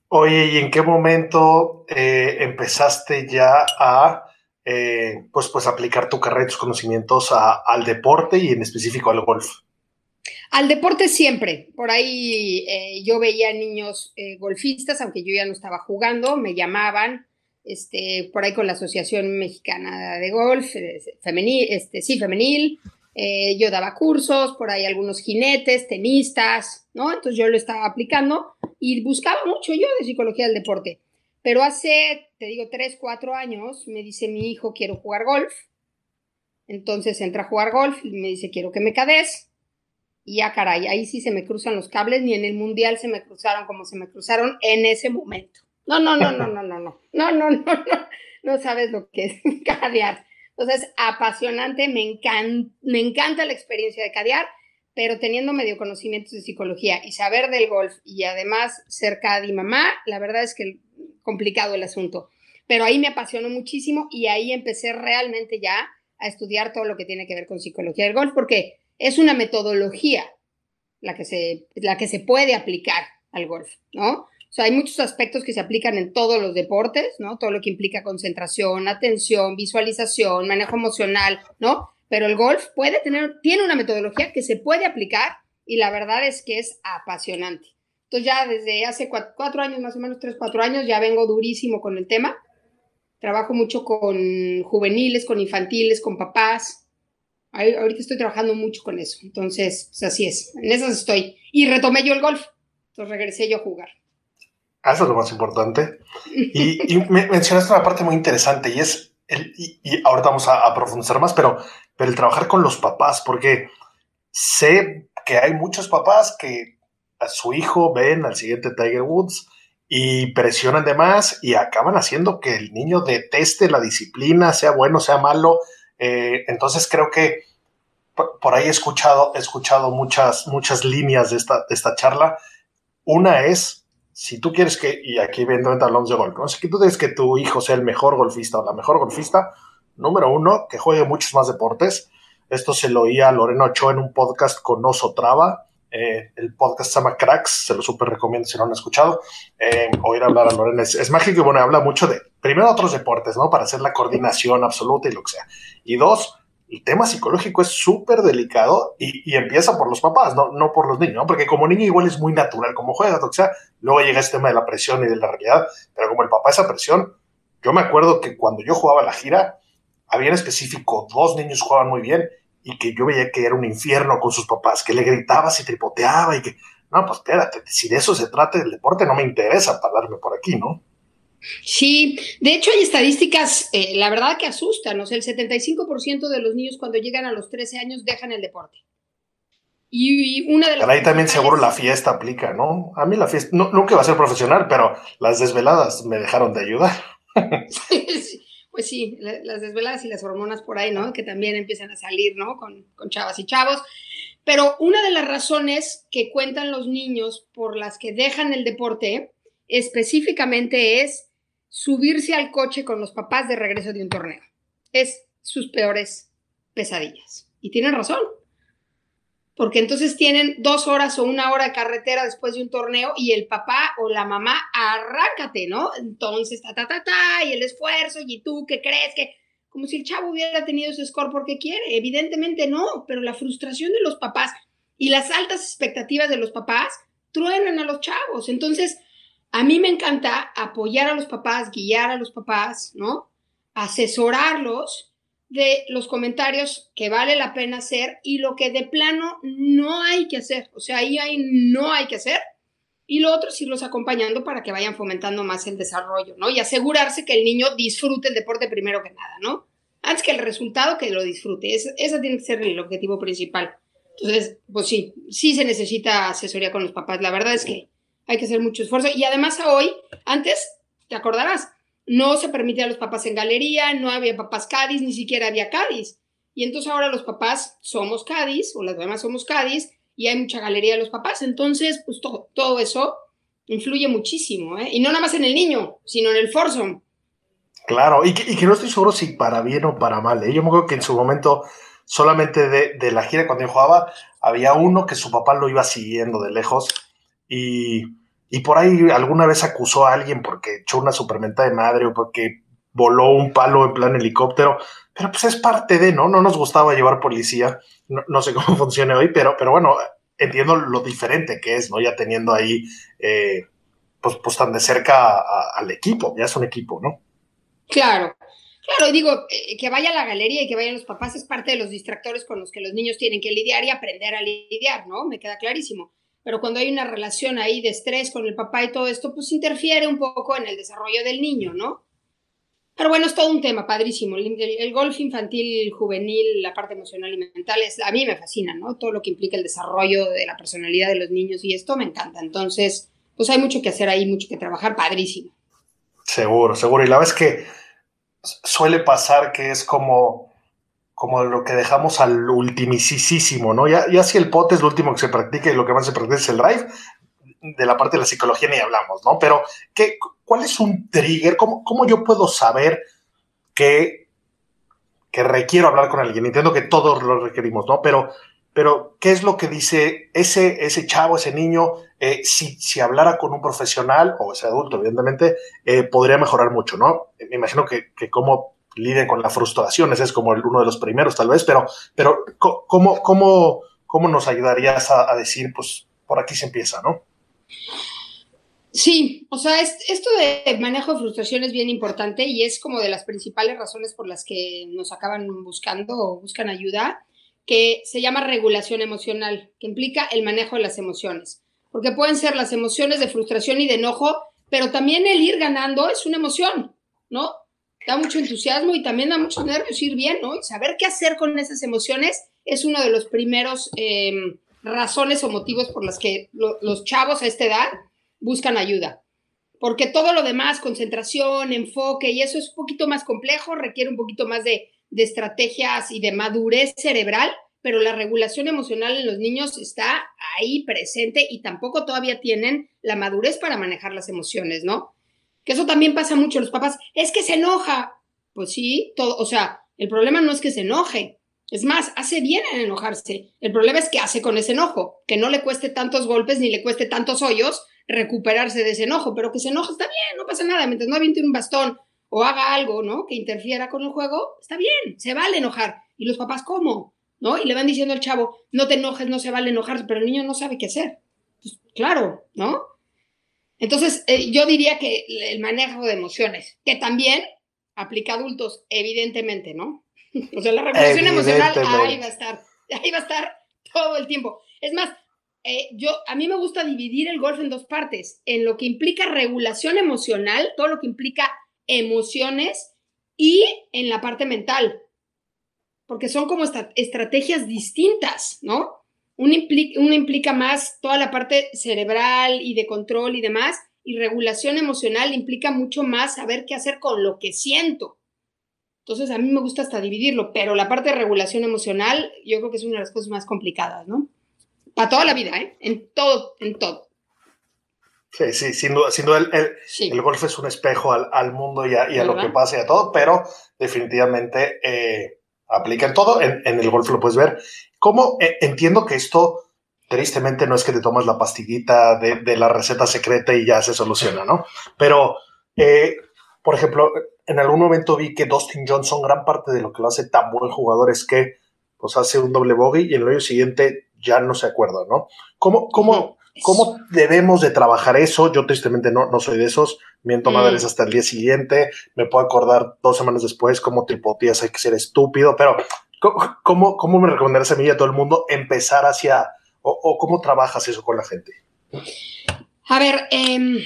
Oye, ¿y en qué momento eh, empezaste ya a eh, pues, pues aplicar tu carrera y tus conocimientos al deporte y en específico al golf? Al deporte siempre. Por ahí eh, yo veía niños eh, golfistas, aunque yo ya no estaba jugando, me llamaban, este, por ahí con la Asociación Mexicana de Golf, eh, femenil, este, sí, femenil. Yo daba cursos, por ahí algunos jinetes, tenistas, ¿no? Entonces yo lo estaba aplicando y buscaba mucho yo de psicología del deporte. Pero hace, te digo, tres, cuatro años, me dice mi hijo, quiero jugar golf. Entonces entra a jugar golf y me dice, quiero que me cades y ya caray, ahí sí se me cruzan los cables, ni en el mundial se me cruzaron como se me cruzaron en ese momento. No, no, no, no, no, no, no, no, no, no, no, no sabes lo que es cadear. Entonces, apasionante, me, encanta, me encanta la experiencia de cadear, pero teniendo medio conocimientos de psicología y saber del golf y además ser y mamá, la verdad es que complicado el asunto. Pero ahí me apasionó muchísimo y ahí empecé realmente ya a estudiar todo lo que tiene que ver con psicología del golf, porque es una metodología la que se, la que se puede aplicar al golf, ¿no? O sea, hay muchos aspectos que se aplican en todos los deportes, ¿no? Todo lo que implica concentración, atención, visualización, manejo emocional, ¿no? Pero el golf puede tener, tiene una metodología que se puede aplicar y la verdad es que es apasionante. Entonces ya desde hace cuatro, años, más o menos tres, cuatro años, ya vengo durísimo con el tema. Trabajo mucho con juveniles, con infantiles, con papás, ahorita estoy trabajando mucho con eso. Entonces, pues así es. En esas estoy. Y retomé yo el golf. Entonces regresé yo a jugar. Ah, eso es lo más importante. Y, me mencionaste una parte muy interesante y es, el, y, vamos a, profundizar más, pero, pero el trabajar con los papás, porque sé que hay muchos papás que a su hijo ven al siguiente Tiger Woods y presionan de más y acaban haciendo que el niño deteste la disciplina, sea bueno, sea malo, eh, entonces creo que por, ahí he escuchado, escuchado muchas, muchas líneas de esta, de esta charla. Una es, si tú quieres que, y aquí evidentemente hablamos de golf, ¿no? si tú quieres que tu hijo sea el mejor golfista o la mejor golfista, número uno, que juegue muchos más deportes. Esto se lo oía a Lorena Ochoa en un podcast con Oso Traba. Eh, el podcast se llama Cracks, se lo súper recomiendo si no lo han escuchado. Eh, oír hablar a Lorena es, es, mágico y bueno, habla mucho de, primero, otros deportes, ¿no? Para hacer la coordinación absoluta y lo que sea. Y dos, el tema psicológico es súper delicado y, y, empieza por los papás, no, no por los niños, ¿no? Porque como niño igual es muy natural, como juega, sea, luego llega este tema de la presión y de la realidad, pero como el papá esa presión, yo me acuerdo que cuando yo jugaba la gira, había en específico dos niños jugaban muy bien y que yo veía que era un infierno con sus papás, que le gritaba y tripoteaba y que, no, pues espérate, si de eso se trata el deporte, no me interesa pararme por aquí, ¿no? Sí, de hecho hay estadísticas, eh, la verdad que asustan, o sea, el 75% de los niños cuando llegan a los 13 años dejan el deporte. Y, una de las... Pero ahí también seguro la fiesta aplica, ¿no? A mí la fiesta, no, nunca va a ser profesional, pero las desveladas me dejaron de ayudar. sí, pues sí, las desveladas y las hormonas por ahí, ¿no? Que también empiezan a salir, ¿no? Con, con chavas y chavos. Pero una de las razones que cuentan los niños por las que dejan el deporte específicamente es subirse al coche con los papás de regreso de un torneo. Es sus peores pesadillas. Y tienen razón porque entonces tienen dos horas o una hora de carretera después de un torneo y el papá o la mamá, arráncate, ¿no? Entonces, ta, ta, ta, ta, y el esfuerzo, y tú, ¿qué crees? que Como si el chavo hubiera tenido ese score porque quiere. Evidentemente no, pero la frustración de los papás y las altas expectativas de los papás truenan a los chavos. Entonces, a mí me encanta apoyar a los papás, guiar a los papás, ¿no? Asesorarlos de los comentarios que vale la pena hacer y lo que de plano no hay que hacer. O sea, ahí, ahí no hay que hacer. y lo otro es irlos acompañando para que vayan fomentando más el desarrollo, ¿no? Y asegurarse que el niño disfrute el deporte primero que nada, ¿no? Antes que el resultado, que lo disfrute. Ese, tiene que ser el objetivo principal. Entonces, pues sí, sí se necesita asesoría con los papás. La verdad es que hay que hacer mucho esfuerzo. Y además hoy, antes, te acordarás, no se permitía a los papás en galería, no había papás Cádiz, ni siquiera había Cádiz. Y entonces ahora los papás somos Cádiz, o las demás somos Cádiz, y hay mucha galería de los papás. Entonces, pues todo, todo eso influye muchísimo, ¿eh? Y no nada más en el niño, sino en el foursome. Claro, y que, no estoy seguro si para bien o para mal. ¿eh? Yo me acuerdo que en su momento, solamente de, de, la gira cuando yo jugaba, había uno que su papá lo iba siguiendo de lejos y, y por ahí alguna vez acusó a alguien porque echó una supermenta de madre o porque voló un palo en plan helicóptero, pero pues es parte de, ¿no? No nos gustaba llevar policía, no, sé cómo funcione hoy, pero, pero bueno, entiendo lo diferente que es, ¿no? Ya teniendo ahí, eh, pues, pues tan de cerca al equipo, ya es un equipo, ¿no? Claro, claro, digo, eh, que vaya a la galería y que vayan los papás es parte de los distractores con los que los niños tienen que lidiar y aprender a lidiar, ¿no? Me queda clarísimo. Pero cuando hay una relación ahí de estrés con el papá y todo esto, pues interfiere un poco en el desarrollo del niño, ¿no? Pero bueno, es todo un tema padrísimo. El, golf infantil, juvenil, la parte emocional y mental, es, a mí me fascina, ¿no? Todo lo que implica el desarrollo de la personalidad de los niños y esto me encanta. Entonces, pues hay mucho que hacer ahí, mucho que trabajar, padrísimo. Seguro, seguro. Y la vez que suele pasar que es como, como lo que dejamos al ultimicísimo, ¿no? Ya, ya si el pot es lo último que se practica lo que más se practica es el drive, de la parte de la psicología ni hablamos, ¿no? Pero, ¿qué, ¿cuál es un trigger? ¿Cómo, cómo yo puedo saber que, que requiero hablar con alguien? Entiendo que todos lo requerimos, ¿no? Pero, pero ¿qué es lo que dice ese, ese chavo, ese niño? Eh, si, si hablara con un profesional o ese adulto, evidentemente, eh, podría mejorar mucho, ¿no? Me imagino que, que cómo lide con la frustración, ese es como uno de los primeros, tal vez, pero, pero ¿cómo, cómo, cómo nos ayudarías a, decir, pues, por aquí se empieza, ¿no? Sí, o sea, esto de manejo de frustración es bien importante y es como de las principales razones por las que nos acaban buscando o buscan ayuda, que se llama regulación emocional, que implica el manejo de las emociones. Porque pueden ser las emociones de frustración y de enojo, pero también el ir ganando es una emoción, ¿no? Da mucho entusiasmo y también da muchos nervios ir bien, ¿no? Y saber qué hacer con esas emociones es uno de los primeros em, razones o motivos por las que los chavos a esta edad buscan ayuda. Porque todo lo demás, concentración, enfoque, y eso es un poquito más complejo, requiere un poquito más de, de estrategias y de madurez cerebral, pero la regulación emocional en los niños está ahí presente y tampoco todavía tienen la madurez para manejar las emociones, ¿no? Que eso también pasa mucho los papás, es que se enoja. Pues sí, todo, o sea, el problema no es que se enoje, es más, hace bien en enojarse. El problema es que hace con ese enojo, que no le cueste tantos golpes ni le cueste tantos hoyos recuperarse de ese enojo, pero que se enoja está bien, no pasa nada, mientras no aviente un bastón o haga algo, ¿no? Que interfiera con el juego, está bien, se vale enojar. Y los papás, ¿cómo? ¿No? Y le van diciendo al chavo, no te enojes, no se vale enojarse, pero el niño no sabe qué hacer. Pues, claro, ¿no? Entonces, eh, yo diría que el manejo de emociones, que también aplica a adultos, evidentemente, ¿no? O sea, la regulación emocional ahí va a estar, ahí va a estar todo el tiempo. Es más, eh, yo, a mí me gusta dividir el golf en dos partes, en lo que implica regulación emocional, todo lo que implica emociones y en la parte mental, porque son como estrategias distintas, ¿no? Una implica, una implica más toda la parte cerebral y de control y demás, y regulación emocional implica mucho más saber qué hacer con lo que siento. Entonces, a mí me gusta hasta dividirlo, pero la parte de regulación emocional yo creo que es una de las cosas más complicadas, ¿no? Para toda la vida, ¿eh? En todo, en todo. Sí, sí, sin duda, sin duda el, el, golf es un espejo al, mundo y a, lo que pasa y a todo, pero definitivamente eh, aplica en todo. En, el golf lo puedes ver. ¿Cómo? Eh, entiendo que esto, tristemente, no es que te tomas la pastillita de, de la receta secreta y ya se soluciona, ¿no? Pero, eh, por ejemplo, en algún momento vi que Dustin Johnson, gran parte de lo que lo hace tan buen jugador es que pues hace un doble bogey y en el año siguiente ya no se acuerda, ¿no? ¿Cómo, cómo, cómo debemos de trabajar eso? Yo tristemente no, no soy de esos, miento mm. madres hasta el día siguiente, me puedo acordar dos semanas después cómo tripotías hay que ser estúpido, pero ¿cómo, cómo me recomendarías a a todo el mundo empezar hacia, o, o cómo trabajas eso con la gente? A ver, em,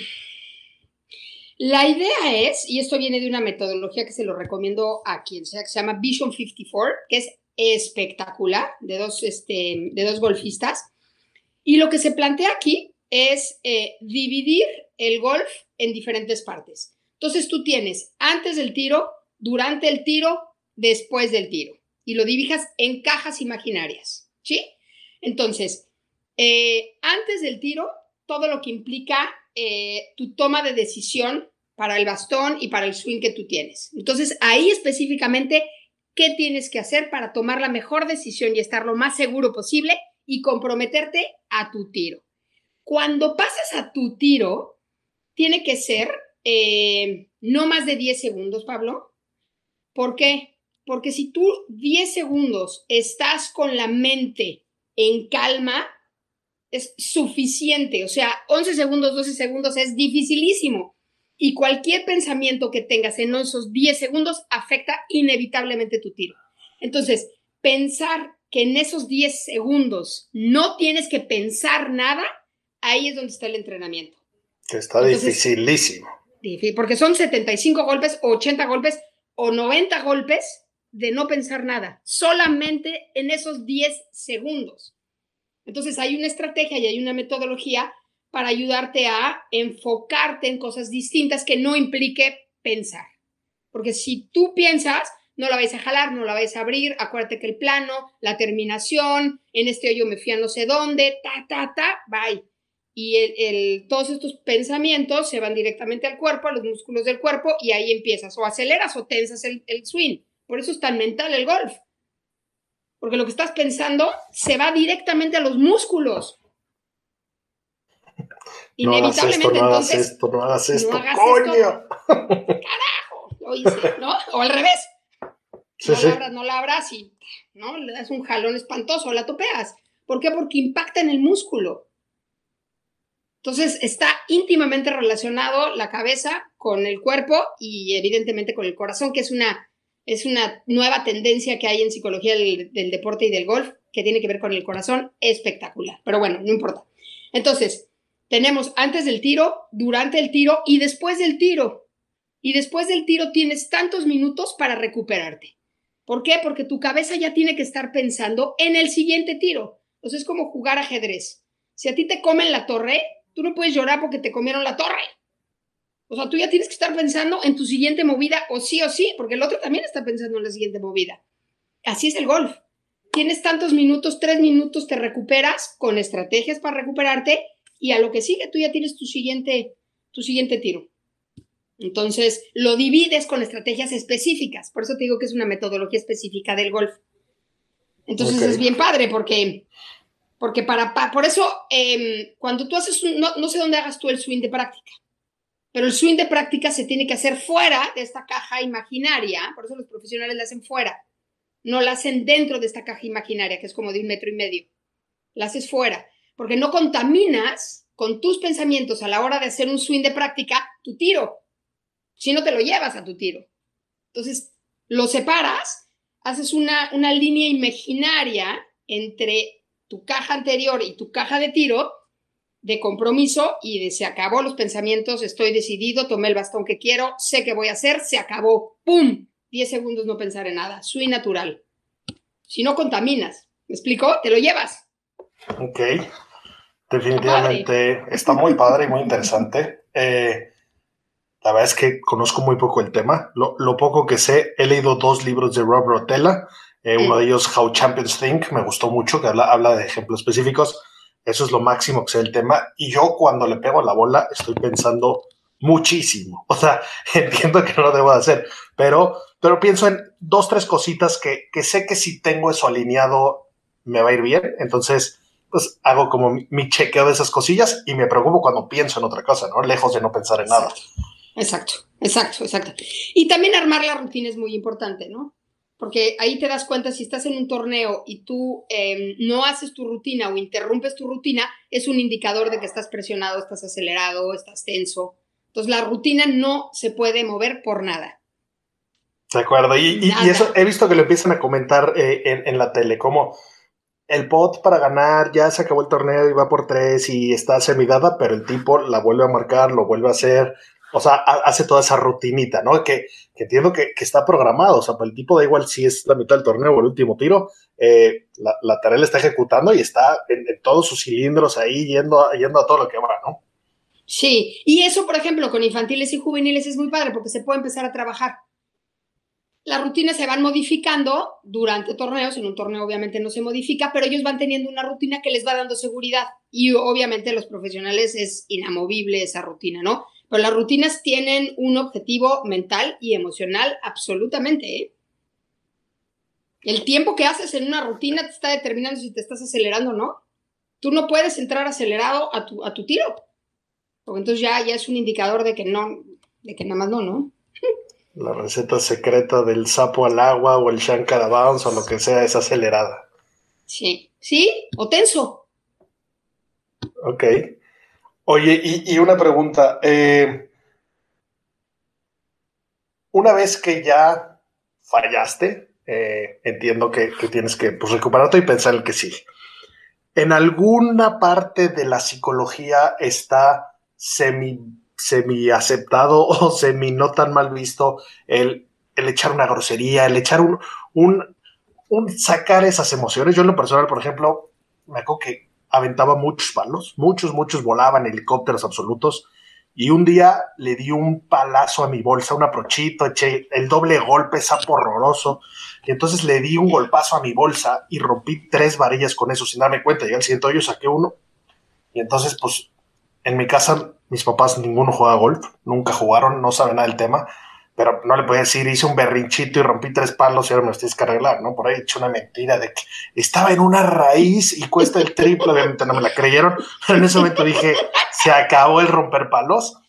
la idea es, y esto viene de una metodología que se lo recomiendo a quien sea, que se llama Vision 54, que es espectacular, de dos, este, de dos golfistas. Y lo que se plantea aquí es eh, dividir el golf en diferentes partes. Entonces tú tienes antes del tiro, durante el tiro, después del tiro. Y lo dividas en cajas imaginarias. ¿Sí? Entonces, eh, antes del tiro, todo lo que implica eh, tu toma de decisión para el bastón y para el swing que tú tienes. Entonces, ahí específicamente, ¿qué tienes que hacer para tomar la mejor decisión y estar lo más seguro posible y comprometerte a tu tiro? Cuando pasas a tu tiro, tiene que ser eh, no más de 10 segundos, Pablo. ¿Por qué? Porque si tú 10 segundos estás con la mente en calma, es suficiente. O sea, 11 segundos, 12 segundos es dificilísimo. Y cualquier pensamiento que tengas en esos 10 segundos afecta inevitablemente tu tiro. Entonces, pensar que en esos 10 segundos no tienes que pensar nada, ahí es donde está el entrenamiento. Que está dificilísimo. Porque son 75 golpes, 80 golpes o 90 golpes de no pensar nada, solamente en esos 10 segundos. Entonces hay una estrategia y hay una metodología para ayudarte a enfocarte en cosas distintas que no implique pensar. Porque si tú piensas, no la vais a jalar, no la vais a abrir, acuérdate que el plano, la terminación, en este hoyo me fui a no sé dónde, ta, ta, ta, bye. Y el, todos estos pensamientos se van directamente al cuerpo, a los músculos del cuerpo, y ahí empiezas o aceleras o tensas el, el swing. Por eso es tan mental el golf porque lo que estás pensando se va directamente a los músculos. Inevitablemente, no hagas esto, no hagas esto, no hagas esto, coño. Carajo, lo hice, ¿no? O al revés. no, La abras, no la abras y ¿no? le das un jalón espantoso, la topeas. ¿Por qué? Porque impacta en el músculo. Entonces está íntimamente relacionado la cabeza con el cuerpo y evidentemente con el corazón, que es una es una nueva tendencia que hay en psicología del, deporte y del golf que tiene que ver con el corazón, espectacular. Pero bueno, no importa. Entonces, tenemos antes del tiro, durante el tiro y después del tiro. Y después del tiro tienes tantos minutos para recuperarte. ¿Por qué? Porque tu cabeza ya tiene que estar pensando en el siguiente tiro. Entonces es como jugar ajedrez. Si a ti te comen la torre, tú no puedes llorar porque te comieron la torre. O sea, tú ya tienes que estar pensando en tu siguiente movida o sí o sí, porque el otro también está pensando en la siguiente movida. Así es el golf. Tienes tantos minutos, tres minutos, te recuperas con estrategias para recuperarte y a lo que sigue tú ya tienes tu siguiente, tu siguiente tiro. Entonces, lo divides con estrategias específicas. Por eso te digo que es una metodología específica del golf. Entonces es bien padre porque, porque para, por eso em, cuando tú haces, no, no sé dónde hagas tú el swing de práctica pero el swing de práctica se tiene que hacer fuera de esta caja imaginaria, por eso los profesionales la hacen fuera, no la hacen dentro de esta caja imaginaria, que es como de un metro y medio. La haces fuera, porque no contaminas con tus pensamientos a la hora de hacer un swing de práctica tu tiro, si no te lo llevas a tu tiro. Entonces, lo separas, haces una, una línea imaginaria entre tu caja anterior y tu caja de tiro de compromiso y de se acabó los pensamientos, estoy decidido, tomé el bastón que quiero, sé qué voy a hacer, se acabó, ¡pum! 10 segundos no pensar en nada, soy natural. Si no contaminas, ¿me explico? Te lo llevas. Ok, definitivamente está, muy padre y muy interesante. Eh, la verdad es que conozco muy poco el tema. Lo, poco que sé, he leído dos libros de Rob Rotella. Eh, uno de ellos, How Champions Think, me gustó mucho, que habla, habla de ejemplos específicos. Eso es lo máximo que sea el tema. Y yo cuando le pego la bola estoy pensando muchísimo. O sea, entiendo que no lo debo de hacer, pero, pero pienso en dos, tres cositas que, que sé que si tengo eso alineado me va a ir bien. Entonces, pues hago como mi, chequeo de esas cosillas y me preocupo cuando pienso en otra cosa, ¿no? Lejos de no pensar en nada. Exacto, exacto, exacto. Y también armar la rutina es muy importante, ¿no? Porque ahí te das cuenta si estás en un torneo y tú em, no haces tu rutina o interrumpes tu rutina, es un indicador de que estás presionado, estás acelerado, estás tenso. Entonces la rutina no se puede mover por nada. De acuerdo, y, eso he visto que lo empiezan a comentar eh, en, la tele, como el pot para ganar, ya se acabó el torneo y va por tres y está semidada, pero el tipo la vuelve a marcar, lo vuelve a hacer, o sea, hace toda esa rutinita, ¿no? Que, entiendo que, está programado, o sea, para el tipo da igual si es la mitad del torneo o el último tiro, eh, la, tarea la está ejecutando y está en, todos sus cilindros ahí yendo, yendo a todo lo que va, ¿no? Sí, y eso, por ejemplo, con infantiles y juveniles es muy padre porque se puede empezar a trabajar. Las rutinas se van modificando durante torneos, en un torneo obviamente no se modifica, pero ellos van teniendo una rutina que les va dando seguridad y obviamente los profesionales es inamovible esa rutina, ¿no? Pero las rutinas tienen un objetivo mental y emocional absolutamente, ¿eh? El tiempo que haces en una rutina te está determinando si te estás acelerando o no. Tú no puedes entrar acelerado a tu, a tu tiro. Porque entonces ya, ya es un indicador de que no, de que nada más no, ¿no? La receta secreta del sapo al agua o el shankara bounce o lo que sea es acelerada. Sí, sí, o tenso. Ok. Oye, y, una pregunta. Eh, una vez que ya fallaste, eh, entiendo que, tienes que pues, recuperarte y pensar el que sigue. ¿En alguna parte de la psicología está semi semi aceptado o semi no tan mal visto el, el echar una grosería, el echar un, un, un, sacar esas emociones. Yo en lo personal, por ejemplo, me acuerdo que aventaba muchos palos, muchos, muchos volaban helicópteros absolutos. Y un día le di un palazo a mi bolsa, un aprochito, eché el doble golpe, sapo horroroso. Y entonces le di un golpazo a mi bolsa y rompí tres varillas con eso sin darme cuenta. Y al siguiente yo saqué uno. Y entonces, pues, en mi casa mis papás ninguno juega golf, nunca jugaron, no saben nada del tema, pero no le puedo decir, hice un berrinchito y rompí tres palos y ahora me los tienes que arreglar, ¿no? Por ahí he hecho una mentira de que estaba en una raíz y cuesta el triple, obviamente no me la creyeron, pero en ese momento dije, se acabó el romper palos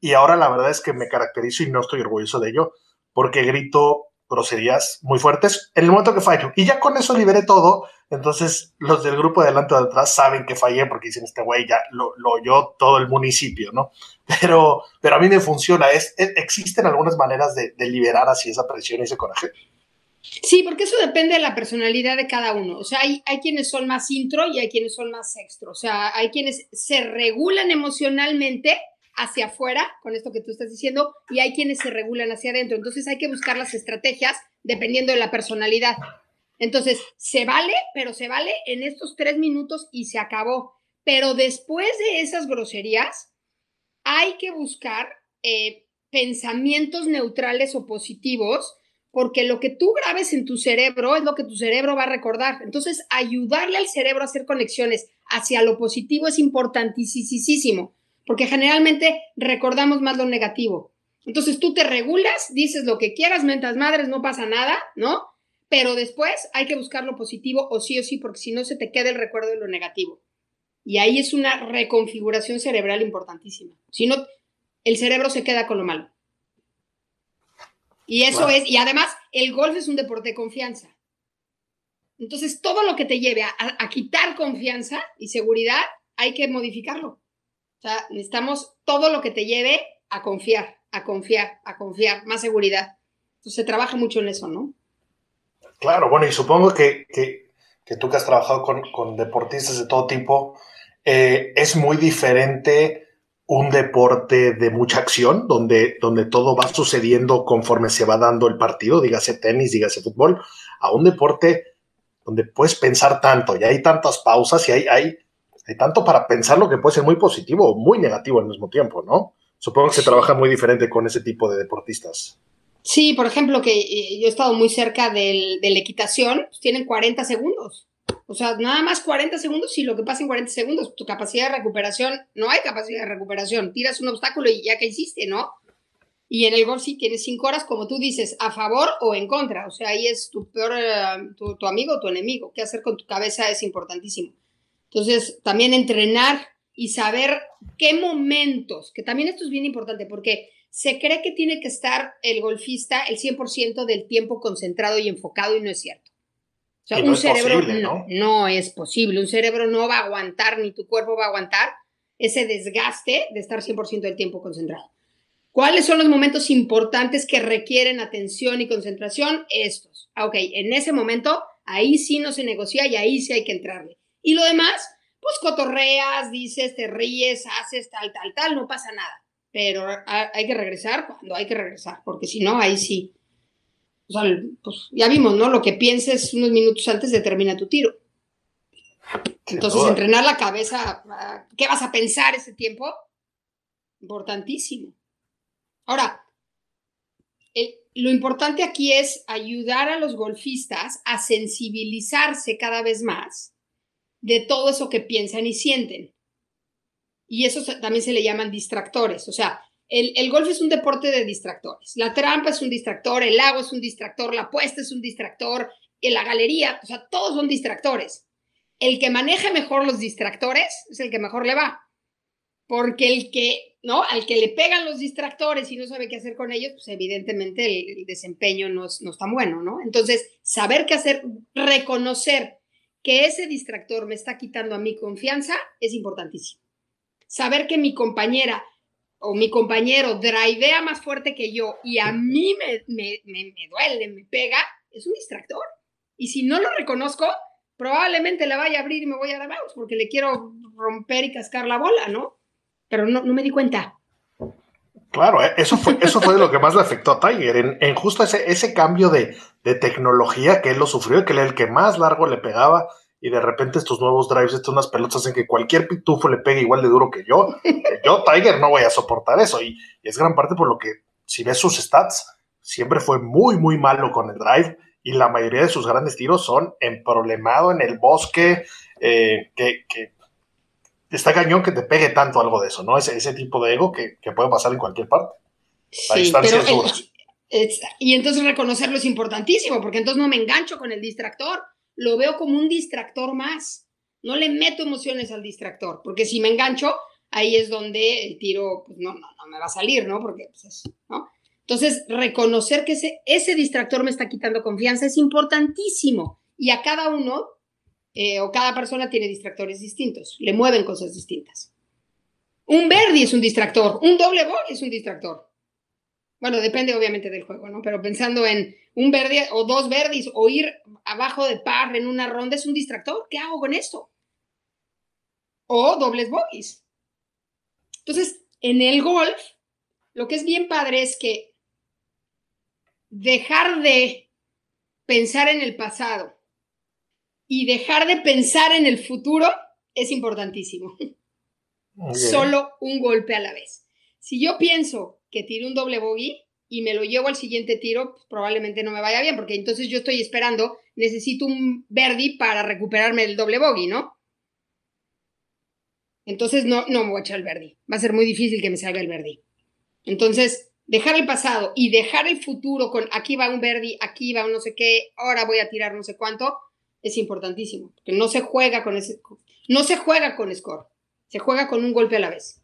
y ahora la verdad es que me caracterizo y no estoy orgulloso de ello porque grito groserías muy fuertes en el momento que fallo. Y ya con eso liberé todo. Entonces, los del grupo de adelante o de atrás saben que fallé porque dicen, este güey ya lo, oyó todo el municipio, ¿no? Pero, pero a mí me funciona. Es, ¿Existen algunas maneras de, liberar así esa presión y ese coraje? Sí, porque eso depende de la personalidad de cada uno. O sea, hay, hay quienes son más intro y hay quienes son más extro. O sea, hay quienes se regulan emocionalmente hacia afuera, con esto que tú estás diciendo, y hay quienes se regulan hacia adentro. Entonces hay que buscar las estrategias dependiendo de la personalidad. Entonces, se vale, pero se vale en estos tres minutos y se acabó. Pero después de esas groserías, hay que buscar eh, pensamientos neutrales o positivos, porque lo que tú grabes en tu cerebro es lo que tu cerebro va a recordar. Entonces, ayudarle al cerebro a hacer conexiones hacia lo positivo es importantísimo porque generalmente recordamos más lo negativo. Entonces tú te regulas, dices lo que quieras, mentas madres, no pasa nada, ¿no? Pero después hay que buscar lo positivo o sí o sí, porque si no se te queda el recuerdo de lo negativo. Y ahí es una reconfiguración cerebral importantísima. Si no, el cerebro se queda con lo malo. Y eso es, y además el golf es un deporte de confianza. Entonces todo lo que te lleve a quitar confianza y seguridad, hay que modificarlo. O sea, necesitamos todo lo que te lleve a confiar, a confiar, a confiar, más seguridad. Entonces se trabaja mucho en eso, ¿no? Claro, bueno, y supongo que, tú que has trabajado con, deportistas de todo tipo, eh, es muy diferente un deporte de mucha acción, donde, donde todo va sucediendo conforme se va dando el partido, dígase tenis, dígase fútbol, a un deporte donde puedes pensar tanto y hay tantas pausas y hay, hay hay tanto para pensar lo que puede ser muy positivo o muy negativo al mismo tiempo, ¿no? Supongo que se trabaja muy diferente con ese tipo de deportistas. Sí, por ejemplo, que eh, yo he estado muy cerca del, de la equitación, tienen 40 segundos. O sea, nada más 40 segundos y lo que pasa en 40 segundos, tu capacidad de recuperación, no hay capacidad de recuperación. Tiras un obstáculo y ya que hiciste, ¿no? Y en el golf sí tienes 5 horas, como tú dices, a favor o en contra. O sea, ahí es tu peor, eh, tu, tu amigo o tu enemigo. ¿Qué hacer con tu cabeza es importantísimo? Entonces, también entrenar y saber qué momentos, que también esto es bien importante porque se cree que tiene que estar el golfista el 100% del tiempo concentrado y enfocado y no es cierto. O sea, un cerebro ¿no? no es posible, un cerebro no va a aguantar ni tu cuerpo va a aguantar ese desgaste de estar 100% del tiempo concentrado. ¿Cuáles son los momentos importantes que requieren atención y concentración? Estos. Ah, ok, en ese momento ahí sí no se negocia y ahí sí hay que entrarle. Y lo demás, pues cotorreas, dices, te ríes, haces tal, tal, tal, no pasa nada. Pero hay que regresar cuando hay que regresar, porque si no, ahí sí. O sea, pues ya vimos, ¿no? Lo que pienses unos minutos antes determina tu tiro. Entonces, entrenar la cabeza, ¿qué vas a pensar ese tiempo? Importantísimo. Ahora, lo importante aquí es ayudar a los golfistas a sensibilizarse cada vez más de todo eso que piensan y sienten. Y eso también se le llaman distractores. O sea, el, el, golf es un deporte de distractores. La trampa es un distractor, el lago es un distractor, la apuesta es un distractor, la galería, o sea, todos son distractores. El que maneja mejor los distractores es el que mejor le va. Porque el que, ¿no? Al que le pegan los distractores y no sabe qué hacer con ellos, pues evidentemente el, el desempeño no es, no es tan bueno, ¿no? Entonces, saber qué hacer, reconocer que ese distractor me está quitando a mi confianza es importantísimo. Saber que mi compañera o mi compañero drivea más fuerte que yo y a mí me, me, me, duele, me pega, es un distractor. Y si no lo reconozco, probablemente la vaya a abrir y me voy a dar porque le quiero romper y cascar la bola, ¿no? Pero no, no me di cuenta. Claro, eh, eso fue, eso fue lo que más le afectó a Tiger, en, en justo ese, ese cambio de, de, tecnología que él lo sufrió, que él era el que más largo le pegaba, y de repente estos nuevos drives, estas unas pelotas hacen que cualquier pitufo le pegue igual de duro que yo. yo, Tiger, no voy a soportar eso, y, y es gran parte por lo que, si ves sus stats, siempre fue muy, muy malo con el drive, y la mayoría de sus grandes tiros son emproblemado en el bosque, eh, que, que está cañón que te pegue tanto algo de eso, ¿no? Ese, ese tipo de ego que, que, puede pasar en cualquier parte. La sí, distancia pero es es, y entonces reconocerlo es importantísimo, porque entonces no me engancho con el distractor, lo veo como un distractor más. No le meto emociones al distractor, porque si me engancho, ahí es donde el tiro pues, no, no, no me va a salir, ¿no? Porque, pues, es, ¿no? Entonces, reconocer que ese, ese distractor me está quitando confianza es importantísimo. Y a cada uno eh, o cada persona tiene distractores distintos, le mueven cosas distintas. Un Verdi es un distractor, un doble bogey es un distractor. Bueno, depende obviamente del juego, ¿no? Pero pensando en un verde o dos verdis o ir abajo de par en una ronda es un distractor. ¿Qué hago con esto? O dobles bogies. Entonces, en el golf, lo que es bien padre es que dejar de pensar en el pasado y dejar de pensar en el futuro es importantísimo. Solo un golpe a la vez. Si yo pienso que tiro un doble bogey y me lo llevo al siguiente tiro, pues probablemente no me vaya bien, porque entonces yo estoy esperando, necesito un verdi para recuperarme el doble bogey, ¿no? Entonces no, no me voy a echar el verdi. Va a ser muy difícil que me salga el verdi. Entonces, dejar el pasado y dejar el futuro con aquí va un verdi, aquí va un no sé qué, ahora voy a tirar no sé cuánto, es importantísimo, porque no se juega con ese, no se juega con score, se juega con un golpe a la vez.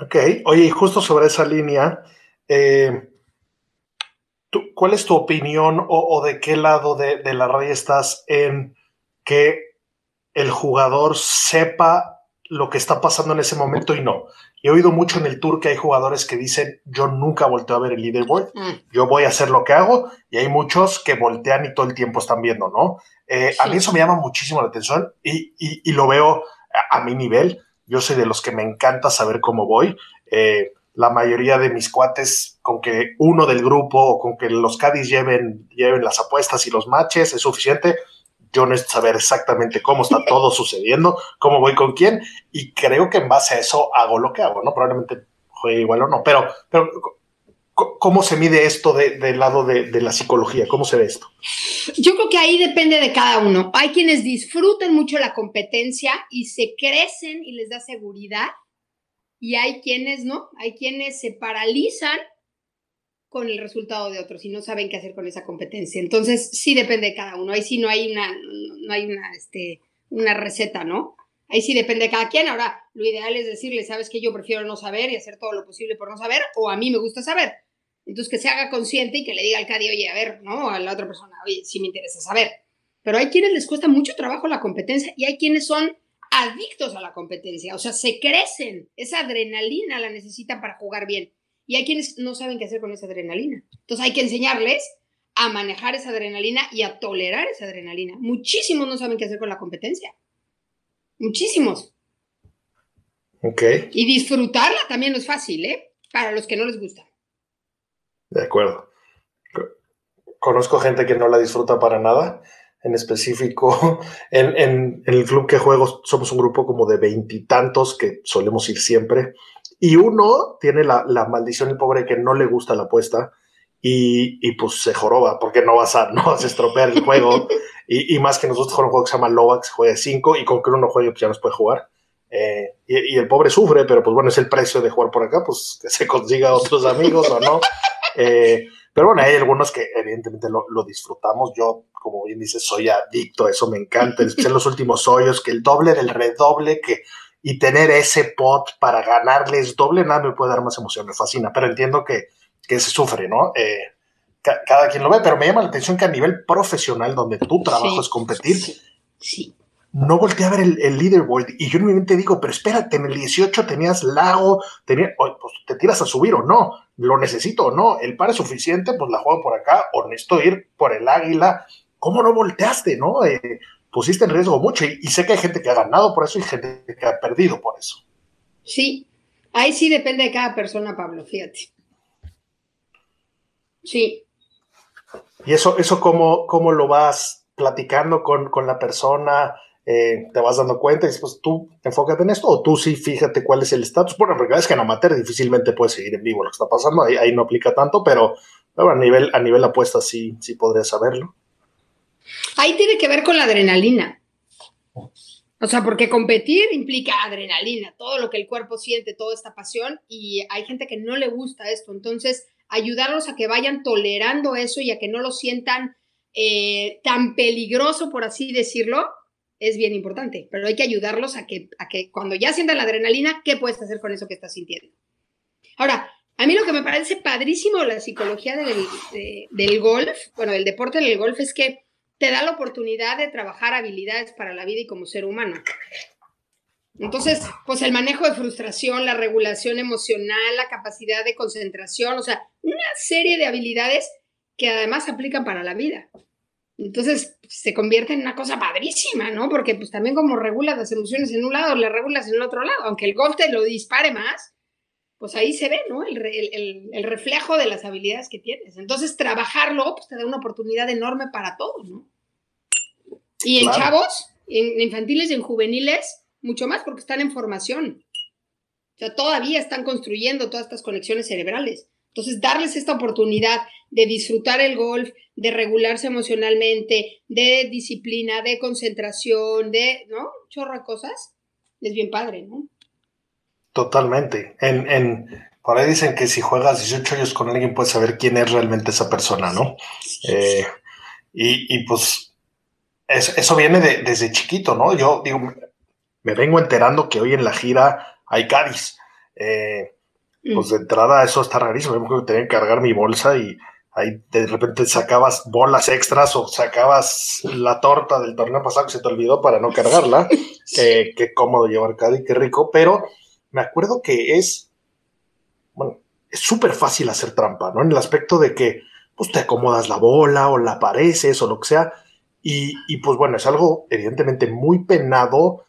Ok, oye, y justo sobre esa línea, eh, ¿tú, ¿cuál es tu opinión o, o de qué lado de, de, la raya estás en que el jugador sepa lo que está pasando en ese momento y no? He oído mucho en el tour que hay jugadores que dicen, yo nunca volteo a ver el leaderboard, mm. yo voy a hacer lo que hago, y hay muchos que voltean y todo el tiempo están viendo, ¿no? Eh, sí. A mí eso me llama muchísimo la atención y, y, y lo veo a, a, mi nivel. Yo soy de los que me encanta saber cómo voy. Eh, la mayoría de mis cuates, con que uno del grupo o con que los Cádiz lleven, lleven las apuestas y los matches es suficiente. Yo necesito saber exactamente cómo está todo sucediendo, cómo voy con quién, y creo que en base a eso hago lo que hago, ¿no? Probablemente juegue igual o no, pero, pero ¿Cómo se mide esto del de lado de, de, la psicología? ¿Cómo se ve esto? Yo creo que ahí depende de cada uno. Hay quienes disfrutan mucho la competencia y se crecen y les da seguridad. Y hay quienes no. Hay quienes se paralizan con el resultado de otros y no saben qué hacer con esa competencia. Entonces, sí depende de cada uno. Ahí sí no hay una, no hay una, este, una receta, ¿no? Ahí sí depende de cada quien. Ahora, lo ideal es decirle, sabes que yo prefiero no saber y hacer todo lo posible por no saber, o a mí me gusta saber. Entonces, que se haga consciente y que le diga al Cadi, oye, a ver, ¿no? A la otra persona, oye, sí me interesa saber. Pero hay quienes les cuesta mucho trabajo la competencia y hay quienes son adictos a la competencia, o sea, se crecen, esa adrenalina la necesitan para jugar bien. Y hay quienes no saben qué hacer con esa adrenalina. Entonces hay que enseñarles a manejar esa adrenalina y a tolerar esa adrenalina. Muchísimos no saben qué hacer con la competencia. Muchísimos. Ok. Y disfrutarla también no es fácil, ¿eh? Para los que no les gusta. De acuerdo. Conozco gente que no la disfruta para nada. En específico, en, en el club que juego somos un grupo como de veintitantos que solemos ir siempre. Y uno tiene la, la maldición, el pobre, que no le gusta la apuesta y, y, pues se joroba porque no vas a, no vas a estropear el juego. y, y, más que nosotros jugamos un juego que se llama Lovax, juega 5 y con que uno no juegue, pues ya no se puede jugar. Eh, y, y, el pobre sufre, pero pues bueno, es el precio de jugar por acá, pues que se consiga otros amigos o no. Eh, pero bueno, hay algunos que evidentemente lo, lo, disfrutamos. Yo, como bien dices, soy adicto eso, me encanta. En los últimos hoyos, que el doble del redoble, que y tener ese pot para ganarles doble, nada me puede dar más emoción, me fascina, pero entiendo que, que se sufre, ¿no? Eh, ca cada quien lo ve, pero me llama la atención que a nivel profesional, donde tu trabajo sí, es competir, sí, sí. no volteé a ver el, el, leaderboard y yo normalmente digo, pero espérate, en el 18 tenías lago, tenía, pues te tiras a subir o no, lo necesito o no, el par es suficiente, pues la juego por acá, o necesito ir por el águila, ¿cómo no volteaste, no? Eh, pusiste en riesgo mucho y, y, sé que hay gente que ha ganado por eso y gente que ha perdido por eso. Sí, ahí sí depende de cada persona, Pablo, fíjate. Sí. ¿Y eso, eso cómo, cómo lo vas platicando con, con la persona? Eh, ¿Te vas dando cuenta y dices, pues tú enfócate en esto? ¿O tú sí fíjate cuál es el estatus? Bueno, en realidad es que en amateur difícilmente puedes seguir en vivo lo que está pasando, ahí, ahí no aplica tanto, pero bueno, a nivel, a nivel apuesta sí, sí podrías saberlo. Ahí tiene que ver con la adrenalina. O sea, porque competir implica adrenalina, todo lo que el cuerpo siente, toda esta pasión, y hay gente que no le gusta esto. Entonces, ayudarlos a que vayan tolerando eso y a que no lo sientan eh, tan peligroso, por así decirlo, es bien importante. Pero hay que ayudarlos a que, a que cuando ya sientan la adrenalina, ¿qué puedes hacer con eso que estás sintiendo? Ahora, a mí lo que me parece padrísimo de la psicología del, de, del golf, bueno, del deporte del golf, es que te da la oportunidad de trabajar habilidades para la vida y como ser humano. Entonces, pues el manejo de frustración, la regulación emocional, la capacidad de concentración, o sea, una serie de habilidades que además aplican para la vida. Entonces, se convierte en una cosa padrísima, ¿no? Porque pues también como regulas las emociones en un lado, las regulas en el otro lado, aunque el golf te lo dispare más, pues ahí se ve, ¿no? El, el, el, reflejo de las habilidades que tienes. Entonces, trabajarlo, pues te da una oportunidad enorme para todos, ¿no? Y en claro. chavos, en infantiles y en juveniles, mucho más porque están en formación. O sea, todavía están construyendo todas estas conexiones cerebrales. Entonces, darles esta oportunidad de disfrutar el golf, de regularse emocionalmente, de disciplina, de concentración, de, ¿no? De cosas, es bien padre, ¿no? Totalmente. En, en, por ahí dicen que si juegas 18 años con alguien puedes saber quién es realmente esa persona, ¿no? Eh, y, y, pues es, eso viene de, desde chiquito, ¿no? Yo digo, me vengo enterando que hoy en la gira hay Cádiz. Eh, pues de entrada eso está rarísimo. Yo tenía que cargar mi bolsa y ahí de repente sacabas bolas extras o sacabas la torta del torneo pasado que se te olvidó para no cargarla. eh, qué cómodo llevar Cádiz, qué rico, pero me acuerdo que es, bueno, es súper fácil hacer trampa, ¿no? En el aspecto de que, pues te acomodas la bola o la pareces o lo que sea. Y, y pues bueno, es algo evidentemente muy penado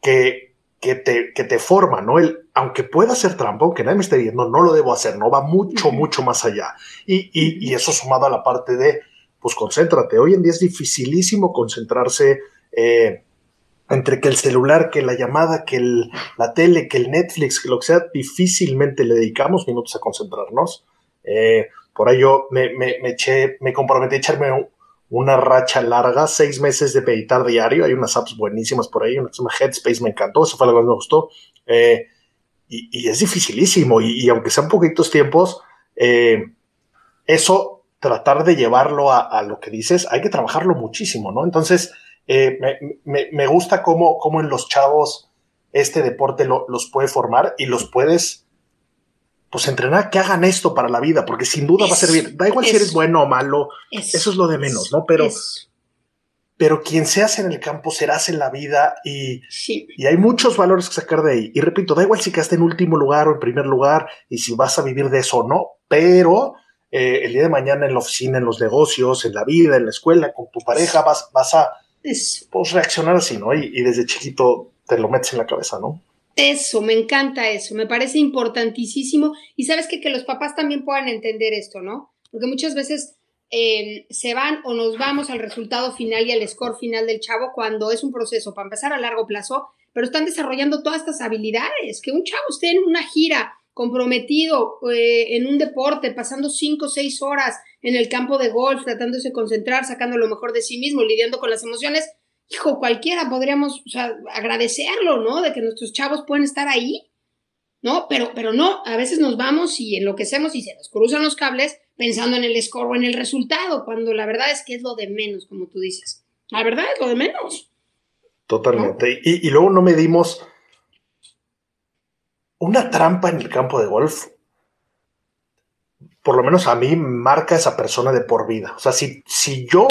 que, que, te, que te forma, ¿no? El, aunque pueda hacer trampa, aunque nadie me esté viendo, no lo debo hacer, ¿no? Va mucho, mucho más allá. Y, y, y eso sumado a la parte de, pues concéntrate. Hoy en día es dificilísimo concentrarse. Eh, entre que el celular, que la llamada, que la tele, que el Netflix, que lo que sea, difícilmente le dedicamos minutos a concentrarnos. Eh, por ahí yo me, me, me, eché, me comprometí a echarme un, una racha larga, seis meses de meditar diario. Hay unas apps buenísimas por ahí, una que Headspace, me encantó, eso fue lo que me gustó. Eh, y, y, es dificilísimo, y, y, aunque sean poquitos tiempos, eh, eso, tratar de llevarlo a, a, lo que dices, hay que trabajarlo muchísimo, ¿no? Entonces, eh, me, me, me, gusta cómo, cómo, en los chavos este deporte lo, los puede formar y los puedes pues entrenar que hagan esto para la vida, porque sin duda es, va a servir. Da igual es, si eres bueno o malo, es, eso es lo de menos, ¿no? Pero, pero quien seas en el campo serás en la vida y, sí. y hay muchos valores que sacar de ahí. Y repito, da igual si quedaste en último lugar o en primer lugar y si vas a vivir de eso o no, pero eh, el día de mañana en la oficina, en los negocios, en la vida, en la escuela, con tu pareja, vas, vas a pues, reaccionar así, ¿no? Y, desde chiquito te lo metes en la cabeza, ¿no? Eso, me encanta eso, me parece importantísimo. Y sabes que, que los papás también puedan entender esto, ¿no? Porque muchas veces eh, se van o nos vamos al resultado final y al score final del chavo cuando es un proceso para empezar a largo plazo, pero están desarrollando todas estas habilidades. Que un chavo esté en una gira comprometido eh, en un deporte, pasando cinco o seis horas en el campo de golf, tratándose de concentrar, sacando lo mejor de sí mismo, lidiando con las emociones, hijo, cualquiera podríamos agradecerlo, ¿no? De que nuestros chavos pueden estar ahí, ¿no? Pero, pero no, a veces nos vamos y enloquecemos y se nos cruzan los cables pensando en el score o en el resultado, cuando la verdad es que es lo de menos, como tú dices. La verdad es lo de menos. Totalmente. Y, y, luego no medimos una trampa en el campo de golf. Por lo menos a mí marca esa persona de por vida. O sea, si, si yo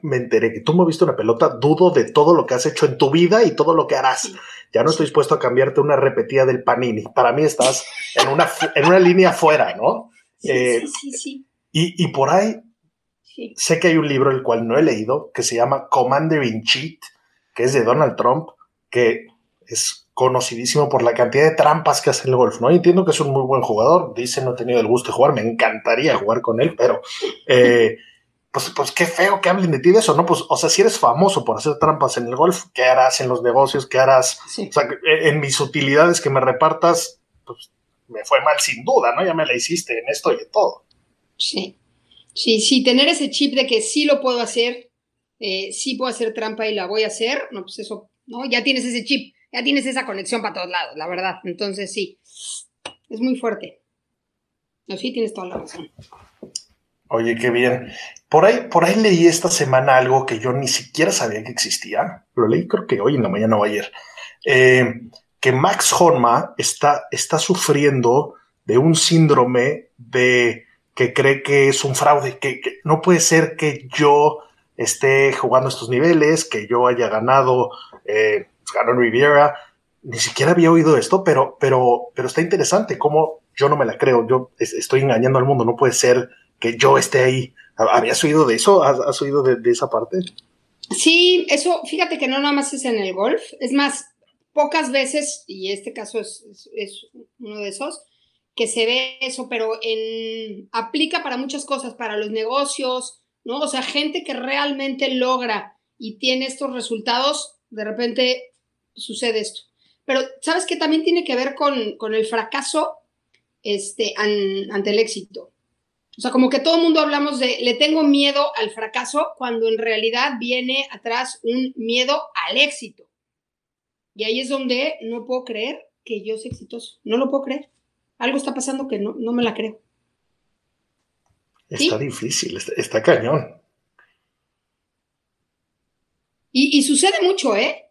me enteré que tú me viste una pelota, dudo de todo lo que has hecho en tu vida y todo lo que harás. Ya no estoy dispuesto a cambiarte una repetida del Panini. Para mí estás en una, en una línea fuera, ¿no? Sí, eh, sí, sí, y, y, por ahí sé que hay un libro el cual no he leído que se llama Commander in Cheat, que es de Donald Trump, que es conocidísimo por la cantidad de trampas que hace en el golf, ¿no? entiendo que es un muy buen jugador, dice no he tenido el gusto de jugar, me encantaría jugar con él, pero eh, pues, pues qué feo que hablen de ti de eso, ¿no? Pues, o sea, si eres famoso por hacer trampas en el golf, ¿qué harás en los negocios? ¿Qué harás? O sea, en mis utilidades que me repartas, pues me fue mal sin duda, ¿no? Ya me la hiciste en esto y en todo. Sí, sí, sí, tener ese chip de que sí lo puedo hacer, eh, sí puedo hacer trampa y la voy a hacer, no, pues eso, ¿no? Ya tienes ese chip, ya tienes esa conexión para todos lados, la verdad. Entonces sí, es muy fuerte. No, sí, tienes toda la razón. Oye, qué bien. Por ahí, por ahí leí esta semana algo que yo ni siquiera sabía que existía. Lo leí creo que hoy en la mañana o ayer. Eh, que Max Honma está, está sufriendo de un síndrome de que cree que es un fraude, que, no puede ser que yo esté jugando estos niveles, que yo haya ganado, eh, pues, ganó en Riviera, ni siquiera había oído esto, pero, pero, pero está interesante cómo yo no me la creo, yo estoy engañando al mundo, no puede ser que yo esté ahí. ¿Habías oído de eso? ¿Has, oído de, esa parte? Sí, eso, fíjate que no nada más es en el golf, es más, pocas veces, y este caso es, es, uno de esos, que se ve eso, pero en, aplica para muchas cosas, para los negocios, ¿no? O sea, gente que realmente logra y tiene estos resultados, de repente sucede esto. Pero, ¿sabes qué? También tiene que ver con, con el fracaso este, ante el éxito. O sea, como que todo el mundo hablamos de, le tengo miedo al fracaso, cuando en realidad viene atrás un miedo al éxito. Y ahí es donde no puedo creer que yo soy exitoso. No lo puedo creer. Algo está pasando que no, no me la creo. Está difícil, está, cañón. Y, y, sucede mucho, ¿eh?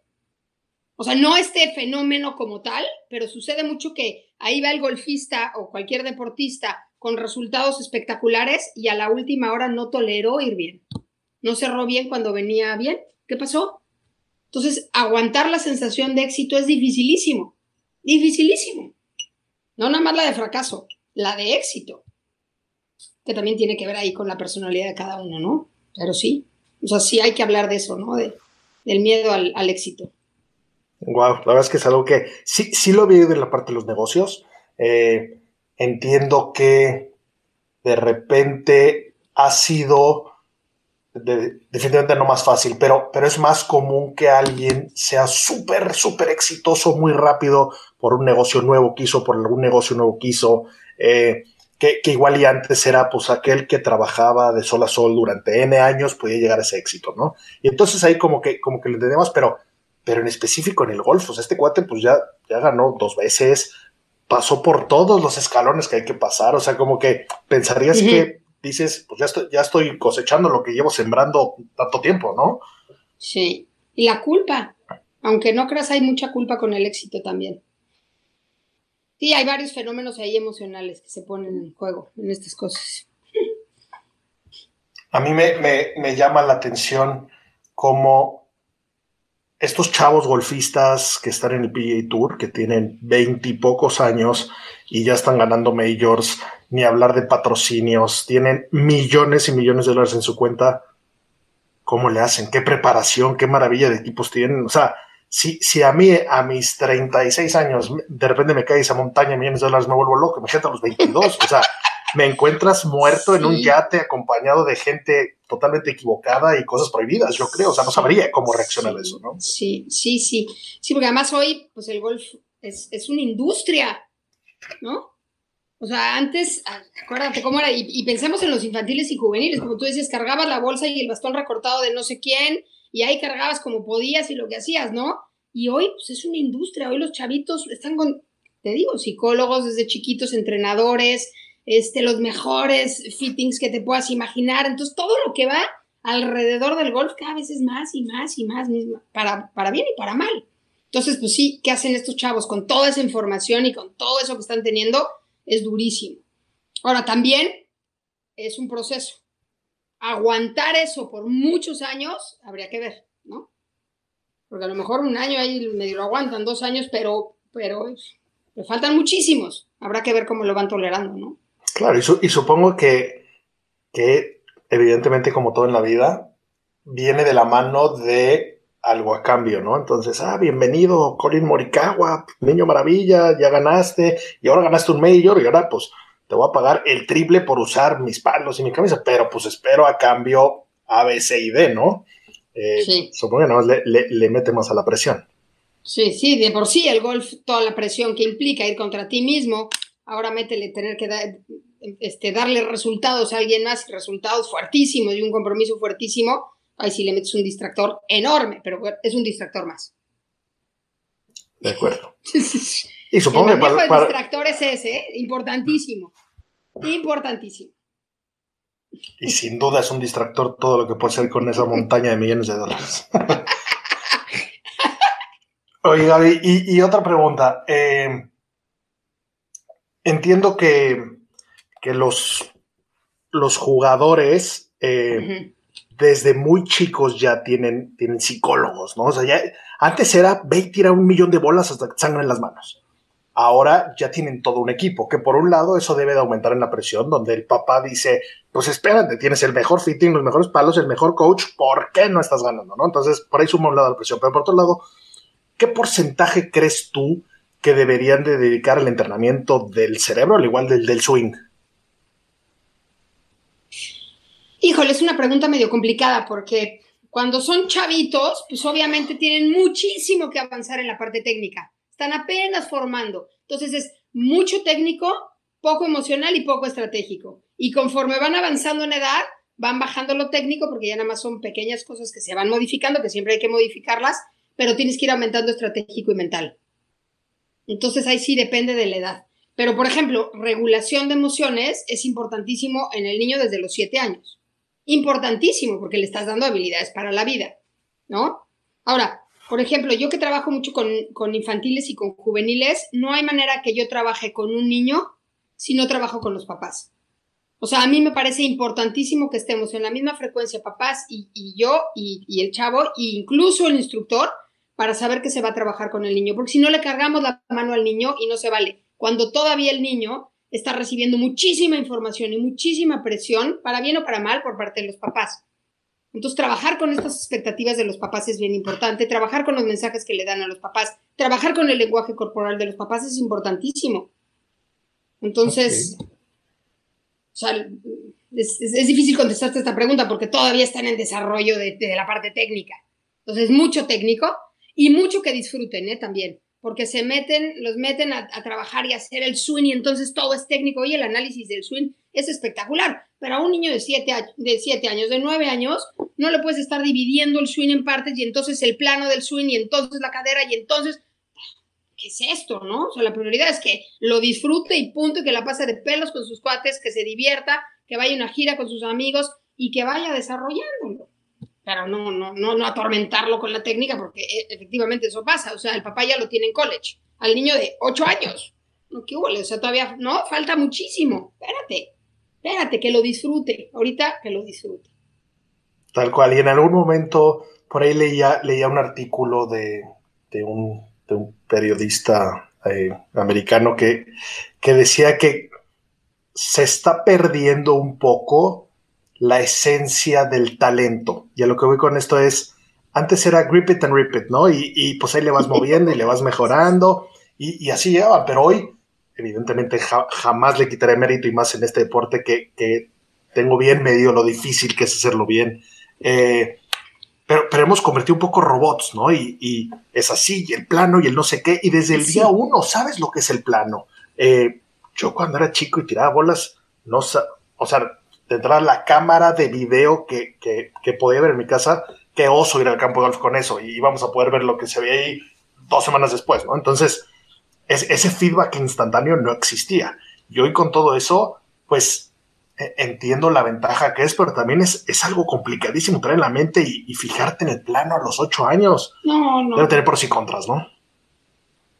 O sea, no este fenómeno como tal, pero sucede mucho que ahí va el golfista o cualquier deportista con resultados espectaculares y a la última hora no toleró ir bien. No cerró bien cuando venía bien. ¿Qué pasó? Entonces, aguantar la sensación de éxito es dificilísimo, dificilísimo. No nada más la de fracaso, la de éxito, que también tiene que ver ahí con la personalidad de cada uno, ¿no? Pero sí, o sea, sí hay que hablar de eso, ¿no? De, del miedo al, éxito. Wow, la verdad es que es algo que sí, sí lo vi de la parte de los negocios. Eh, entiendo que de repente ha sido definitivamente no más fácil, pero, pero es más común que alguien sea súper, súper exitoso muy rápido por un negocio nuevo que hizo, por algún negocio nuevo que hizo, eh, que, igual y antes era pues aquel que trabajaba de sol a sol durante N años, podía llegar a ese éxito, ¿no? Y entonces ahí como que, como que lo entendemos, pero, pero en específico en el golf, o sea, este cuate pues ya, ya ganó dos veces, pasó por todos los escalones que hay que pasar, o sea, como que pensarías que dices, pues ya estoy, ya estoy cosechando lo que llevo sembrando tanto tiempo, ¿no? Sí. Y la culpa, aunque no creas, hay mucha culpa con el éxito también. Sí, hay varios fenómenos ahí emocionales que se ponen en juego en estas cosas. A mí me, llama la atención cómo estos chavos golfistas que están en el PGA Tour, que tienen veintipocos años y ya están ganando majors, ni hablar de patrocinios, tienen millones y millones de dólares en su cuenta. ¿Cómo le hacen? ¿Qué preparación? ¿Qué maravilla de equipos tienen? O sea, si, si a mí, a mis 36 años, de repente me cae esa montaña de millones de dólares, me vuelvo loco, me a los 22. o sea, me encuentras muerto en un yate acompañado de gente totalmente equivocada y cosas prohibidas, yo creo. O sea, no sabría cómo reaccionar a eso, ¿no? Sí, sí, sí. Sí, porque además hoy, pues el golf es, es una industria, ¿no? O sea, antes, acuérdate cómo era, y, pensemos en los infantiles y juveniles, como tú dices, cargabas la bolsa y el bastón recortado de no sé quién, y ahí cargabas como podías y lo que hacías, ¿no? Y hoy, pues es una industria, hoy los chavitos están con, te digo, psicólogos desde chiquitos, entrenadores, este, los mejores fittings que te puedas imaginar, entonces todo lo que va alrededor del golf cada vez es más y más y más, para, para bien y para mal. Entonces, pues sí, ¿qué hacen estos chavos con toda esa información y con todo eso que están teniendo? es durísimo. Ahora, también es un proceso. Aguantar eso por muchos años, habría que ver, ¿no? Porque a lo mejor un año ahí medio lo aguantan, dos años, pero, pero le faltan muchísimos. Habrá que ver cómo lo van tolerando, ¿no? Claro, y, supongo que, que, evidentemente, como todo en la vida, viene de la mano de algo a cambio, ¿no? Entonces, ah, bienvenido, Colin Morikawa, niño maravilla, ya ganaste, y ahora ganaste un mayor, y ahora pues te voy a pagar el triple por usar mis palos y mi camisa, pero pues espero a cambio A, B, C y D, ¿no? Eh, sí. Supongo que no le, le, mete más a la presión. Sí, sí, de por sí el golf, toda la presión que implica ir contra ti mismo, ahora métele tener que este, darle resultados a alguien más, resultados fuertísimos y un compromiso fuertísimo, ahí sí le metes un distractor enorme, pero es un distractor más. De acuerdo. y supongo que para, el distractor es ese, ¿eh? importantísimo. Importantísimo. Y sin duda es un distractor todo lo que puede hacer con esa montaña de millones de dólares. Oye, Gaby, y, otra pregunta. Eh, entiendo que, que los, los jugadores eh, desde muy chicos ya tienen, tienen psicólogos, ¿no? O sea, ya, antes era ve y tira un millón de bolas hasta que sangren las manos. Ahora ya tienen todo un equipo, que por un lado eso debe de aumentar en la presión, donde el papá dice, pues espérate, tienes el mejor fitting, los mejores palos, el mejor coach, ¿por qué no estás ganando? ¿no? Entonces, por ahí suma un lado la presión. Pero por otro lado, ¿qué porcentaje crees tú que deberían de dedicar al entrenamiento del cerebro, al igual del, del swing? Híjole, es una pregunta medio complicada porque cuando son chavitos, pues obviamente tienen muchísimo que avanzar en la parte técnica. Están apenas formando. Entonces es mucho técnico, poco emocional y poco estratégico. Y conforme van avanzando en edad, van bajando lo técnico porque ya nada más son pequeñas cosas que se van modificando, que siempre hay que modificarlas, pero tienes que ir aumentando estratégico y mental. Entonces ahí sí depende de la edad. Pero, por ejemplo, regulación de emociones es importantísimo en el niño desde los 7 años importantísimo porque le estás dando habilidades para la vida, ¿no? Ahora, por ejemplo, yo que trabajo mucho con, infantiles y con juveniles, no hay manera que yo trabaje con un niño si no trabajo con los papás. O sea, a mí me parece importantísimo que estemos en la misma frecuencia, papás y, yo y, el chavo, e incluso el instructor, para saber que se va a trabajar con el niño, porque si no le cargamos la mano al niño y no se vale. Cuando todavía el niño está recibiendo muchísima información y muchísima presión, para bien o para mal, por parte de los papás. Entonces, trabajar con estas expectativas de los papás es bien importante, trabajar con los mensajes que le dan a los papás, trabajar con el lenguaje corporal de los papás es importantísimo. Entonces, o sea, es, difícil contestarte esta pregunta porque todavía están en desarrollo de, la parte técnica. Entonces, mucho técnico y mucho que disfruten ¿eh? también porque se meten, los meten a, trabajar y hacer el swing y entonces todo es técnico y el análisis del swing es espectacular. Pero a un niño de 7 de siete años, de 9 años, no le puedes estar dividiendo el swing en partes y entonces el plano del swing y entonces la cadera y entonces... ¿Qué es esto, no? O sea, la prioridad es que lo disfrute y punto, y que la pase de pelos con sus cuates, que se divierta, que vaya a una gira con sus amigos y que vaya desarrollándolo pero no, no, no, no atormentarlo con la técnica porque e, efectivamente eso pasa. O sea, el papá ya lo tiene en college, al niño de 8 años. No, ¿qué hubo? O sea, todavía, no, falta muchísimo. Espérate, espérate, que lo disfrute. Ahorita que lo disfrute. Tal cual. Y en algún momento, por ahí leía, leía un artículo de, de, un, de un periodista eh, americano que, que decía que se está perdiendo un poco la esencia del talento. Y a lo que voy con esto es, antes era grip it and rip it, ¿no? Y, pues ahí le vas moviendo y le vas mejorando y, así lleva, pero hoy evidentemente jamás le quitaré mérito y más en este deporte que, que tengo bien medio lo difícil que es hacerlo bien. Eh, pero, pero, hemos convertido un poco robots, ¿no? Y, es así, y el plano y el no sé qué, y desde el día uno sabes lo que es el plano. Eh, yo cuando era chico y tiraba bolas, no o sea, tendrá la cámara de video que, que, podía ver en mi casa, qué oso ir al campo de golf con eso, y íbamos a poder ver lo que se veía ahí dos semanas después, ¿no? Entonces, ese feedback instantáneo no existía. Y hoy con todo eso, pues e, entiendo la ventaja que es, pero también es, es algo complicadísimo traer en la mente y, fijarte en el plano a los ocho años. No, no. Debe tener por sí contras, ¿no?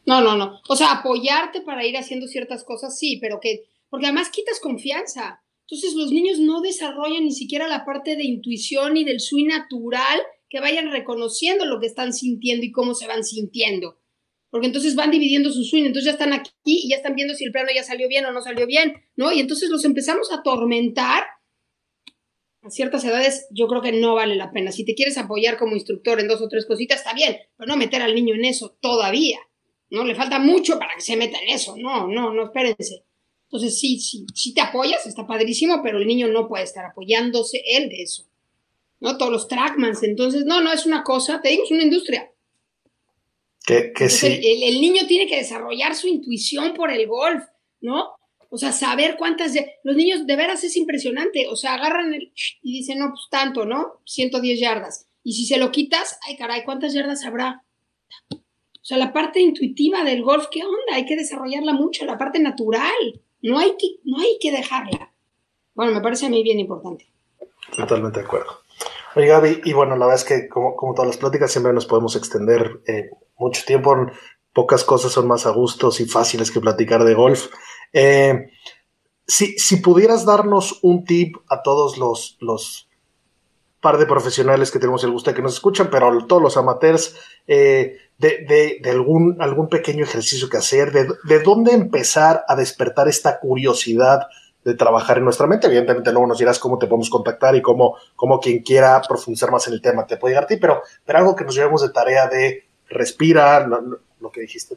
No, no, no. O sea, apoyarte para ir haciendo ciertas cosas, sí, pero que, porque además quitas confianza. Entonces los niños no desarrollan ni siquiera la parte de intuición y del swing natural que vayan reconociendo lo que están sintiendo y cómo se van sintiendo porque entonces van dividiendo su swing, entonces ya están aquí y ya están viendo si el plano ya salió bien o no salió bien, ¿no? Y entonces los empezamos a atormentar. A ciertas edades yo creo que no vale la pena. Si te quieres apoyar como instructor en dos o tres cositas, está bien, pero no meter al niño en eso todavía, ¿no? Le falta mucho para que se meta en eso, no, no, no, espérense. Entonces sí, sí, sí te apoyas, está padrísimo, pero el niño no puede estar apoyándose él de eso, ¿no? Todos los trackmans, entonces, no, no es una cosa, te digo, es una industria que, el, niño tiene que desarrollar su intuición por el golf, ¿no? O sea, saber cuántas... Los niños, de veras, es impresionante. O sea, agarran el... y dicen, no, pues tanto, ¿no? 110 yardas. Y si se lo quitas, ay, caray, ¿cuántas yardas habrá? O sea, la parte intuitiva del golf, ¿qué onda? Hay que desarrollarla mucho, la parte natural. No hay que, no hay que dejarla. Bueno, me parece a mí bien importante. Totalmente de acuerdo. Oye, Gaby, y bueno, la verdad es que como, como todas las pláticas siempre nos podemos extender eh, mucho tiempo. Pocas cosas son más a gustos y fáciles que platicar de golf. Eh, si, si, pudieras darnos un tip a todos los, los par de profesionales que tenemos el gusto de que nos escuchan, pero a todos los amateurs, eh, de, de, algún, algún pequeño ejercicio que hacer, de, de dónde empezar a despertar esta curiosidad de trabajar en nuestra mente. Evidentemente luego nos dirás cómo te podemos contactar y cómo, cómo quien quiera profundizar más en el tema te puede llegar a ti, pero, pero algo que nos llevemos de tarea de respira, lo, que dijiste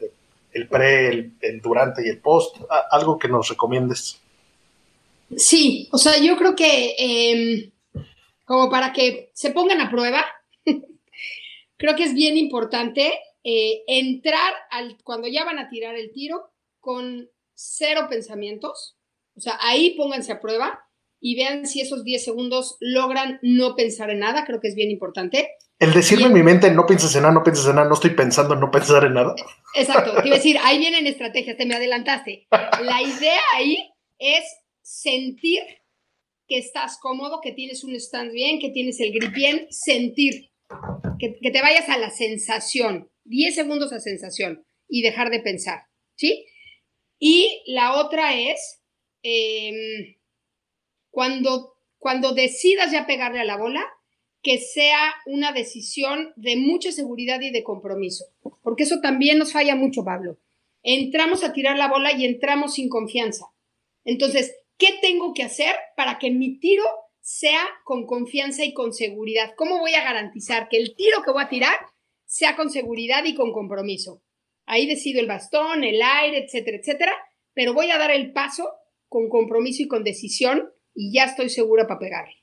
el pre, el, durante y el post, algo que nos recomiendes. Sí, o sea, yo creo que em, como para que se pongan a prueba, creo que es bien importante eh, entrar al, cuando ya van a tirar el tiro con cero pensamientos, o sea, ahí pónganse a prueba y vean si esos 10 segundos logran no pensar en nada, creo que es bien importante. El decirme en mi mente, no pienses en nada, no pienses en nada, no estoy pensando en no pensar en nada. Exacto, te iba a decir, ahí vienen estrategias, te me adelantaste. La idea ahí es sentir que estás cómodo, que tienes un stand bien, que tienes el grip bien, sentir, que, que te vayas a la sensación, 10 segundos a sensación y dejar de pensar, ¿sí? Y la otra es Em, cuando, cuando decidas ya pegarle a la bola, que sea una decisión de mucha seguridad y de compromiso, porque eso también nos falla mucho, Pablo. Entramos a tirar la bola y entramos sin confianza. Entonces, ¿qué tengo que hacer para que mi tiro sea con confianza y con seguridad? ¿Cómo voy a garantizar que el tiro que voy a tirar sea con seguridad y con compromiso? Ahí decido el bastón, el aire, etcétera, etcétera, pero voy a dar el paso con compromiso y con decisión y ya estoy segura para pegarle.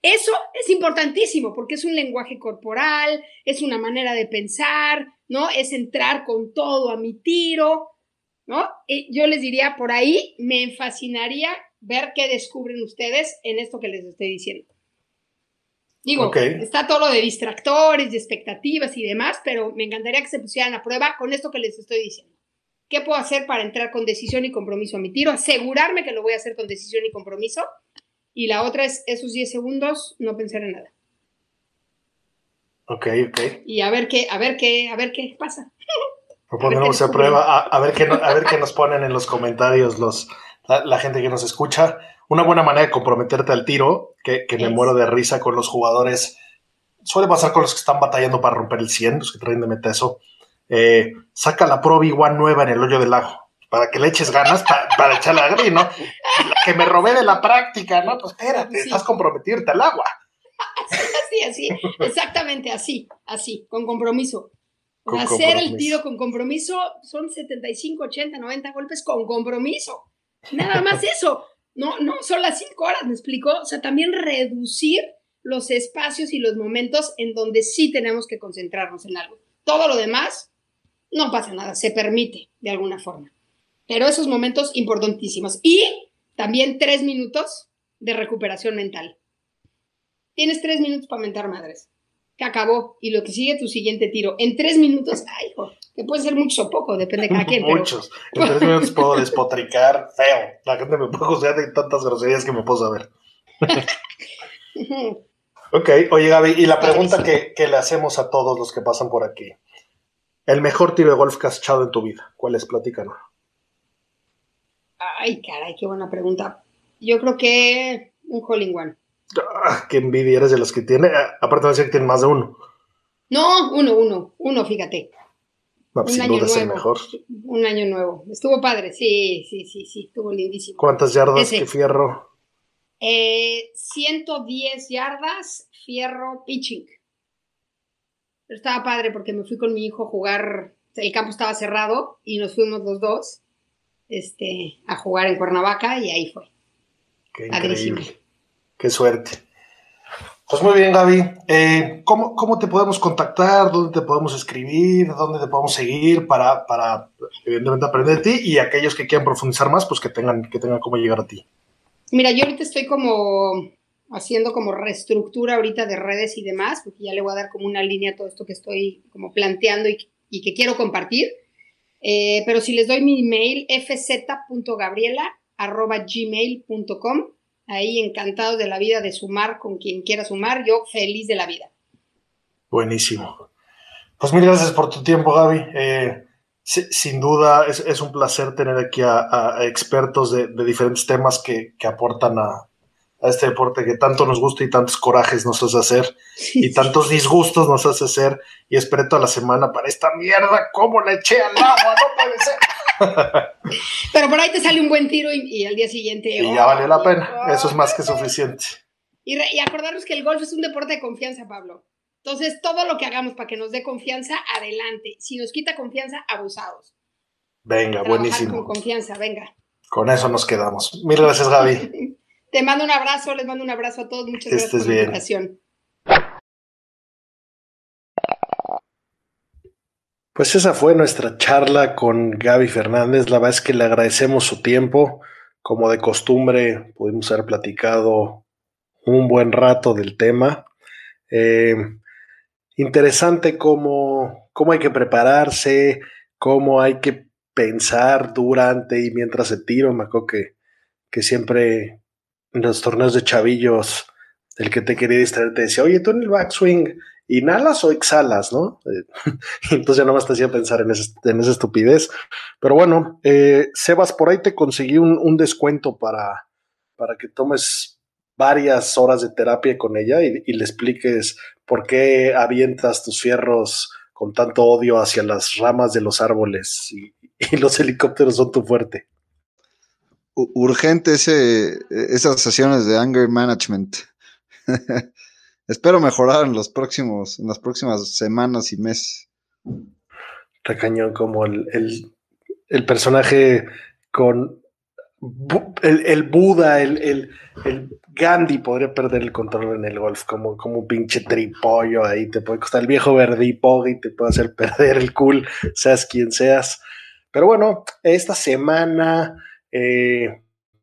Eso es importantísimo porque es un lenguaje corporal, es una manera de pensar, ¿no? Es entrar con todo a mi tiro, ¿no? Yo les diría, por ahí me fascinaría ver qué descubren ustedes en esto que les estoy diciendo. Digo, está todo lo de distractores, de expectativas y demás, pero me encantaría que se pusieran a prueba con esto que les estoy diciendo. ¿Qué puedo hacer para entrar con decisión y compromiso a mi tiro? Asegurarme que lo voy a hacer con decisión y compromiso. Y la otra es esos 10 segundos, no pensar en nada. Ok, ok. Y a ver qué, a ver qué, a ver qué pasa. Lo ponemos a, prueba, a, ver qué, a ver qué nos ponen en los comentarios los, la, gente que nos escucha. Una buena manera de comprometerte al tiro, que, me muero de risa con los jugadores. Suele pasar con los que están batallando para romper el 100, los que traen de meta eso eh, saca la Pro V1 nueva en el hoyo del lago, para que le eches ganas para echarle a Gaby, ¿no? Que me robé de la práctica, ¿no? Pues espérate, estás comprometirte al agua. Así, así, exactamente así, así, con compromiso. Hacer el tiro con compromiso son 75, 80, 90 golpes con compromiso. Nada más eso. No, no, son las cinco horas, ¿me explico? O sea, también reducir los espacios y los momentos en donde sí tenemos que concentrarnos en algo. Todo lo demás, no pasa nada, se permite de alguna forma. Pero esos momentos importantísimos. Y también tres minutos de recuperación mental. Tienes tres minutos para mentar madres. Que acabó. Y lo que sigue tu siguiente tiro. En tres minutos, ay, hijo, que puede ser mucho o poco, depende de cada quien. Muchos. En tres minutos puedo despotricar feo. La gente me puede juzgar de tantas groserías que me puedo saber. Ok, oye Gaby, y la pregunta que, le hacemos a todos los que pasan por aquí. El mejor tiro de golf que has echado en tu vida, ¿cuál es? Platícanos. Ay, caray, qué buena pregunta. Yo creo que un hole in one. Ah, qué envidia eres de los que tiene. Ah, aparte de decir que tiene más de uno. No, uno, uno, uno, fíjate. Pues un año nuevo. mejor. Un año nuevo. Estuvo padre, sí, sí, sí, sí, estuvo lindísimo. ¿Cuántas yardas? ¿Qué fierro? Eh, 110 yardas, fierro, pitching. Pero estaba padre porque me fui con mi hijo a jugar, el campo estaba cerrado y nos fuimos los dos este, a jugar en Cuernavaca y ahí fue. Qué increíble. Qué suerte. Pues muy bien, Gaby. Eh, ¿cómo, te podemos contactar? ¿Dónde te podemos escribir? ¿Dónde te podemos seguir para, para evidentemente, aprender de ti? Y aquellos que quieran profundizar más, pues que tengan, que tengan cómo llegar a ti. Mira, yo ahorita estoy como haciendo como reestructura ahorita de redes y demás, porque ya le voy a dar como una línea a todo esto que estoy como planteando y, que quiero compartir. Eh, pero si les doy mi email, fz.gabriela.gmail.com, ahí encantado de la vida de sumar con quien quiera sumar, yo feliz de la vida. Buenísimo. Pues mil gracias por tu tiempo, Gaby. Eh, sin duda es, un placer tener aquí a, expertos de, diferentes temas que, aportan a, este deporte que tanto nos gusta y tantos corajes nos hace hacer y tantos disgustos nos hace hacer. Y espero toda la semana para esta mierda, ¿cómo le eché al agua? No puede ser. Pero por ahí te sale un buen tiro y, al día siguiente. Y ya valió la pena. Eso es más que suficiente. Y, y acordarnos que el golf es un deporte de confianza, Pablo. Entonces, todo lo que hagamos para que nos dé confianza, adelante. Si nos quita confianza, abusados. Venga, buenísimo. Con confianza, venga. Con eso nos quedamos. Mil gracias, Gaby. Te mando un abrazo, les mando un abrazo a todos. Muchas gracias por la invitación. Pues esa fue nuestra charla con Gaby Fernández. La verdad es que le agradecemos su tiempo. Como de costumbre, pudimos haber platicado un buen rato del tema. Eh, interesante cómo, cómo hay que prepararse, cómo hay que pensar durante y mientras se tiro. Me acuerdo que, que siempre en los torneos de chavillos, el que te quería distraer te decía, oye, tú en el backswing, ¿inhalas o exhalas? ¿no? entonces ya nomás te hacía pensar en, esa estupidez. Pero bueno, eh, Sebas, por ahí te conseguí un, descuento para, para que tomes varias horas de terapia con ella y, le expliques por qué avientas tus fierros con tanto odio hacia las ramas de los árboles y, los helicópteros son tu fuerte. Urgente esas sesiones de anger management. Espero mejorar en los próximos, en las próximas semanas y meses. Recañón como el, el personaje con el, Buda, el, Gandhi podría perder el control en el golf, como, como un pinche tripollo ahí, te puede costar el viejo verde y te puede hacer perder el cool, seas quien seas. Pero bueno, esta semana eh,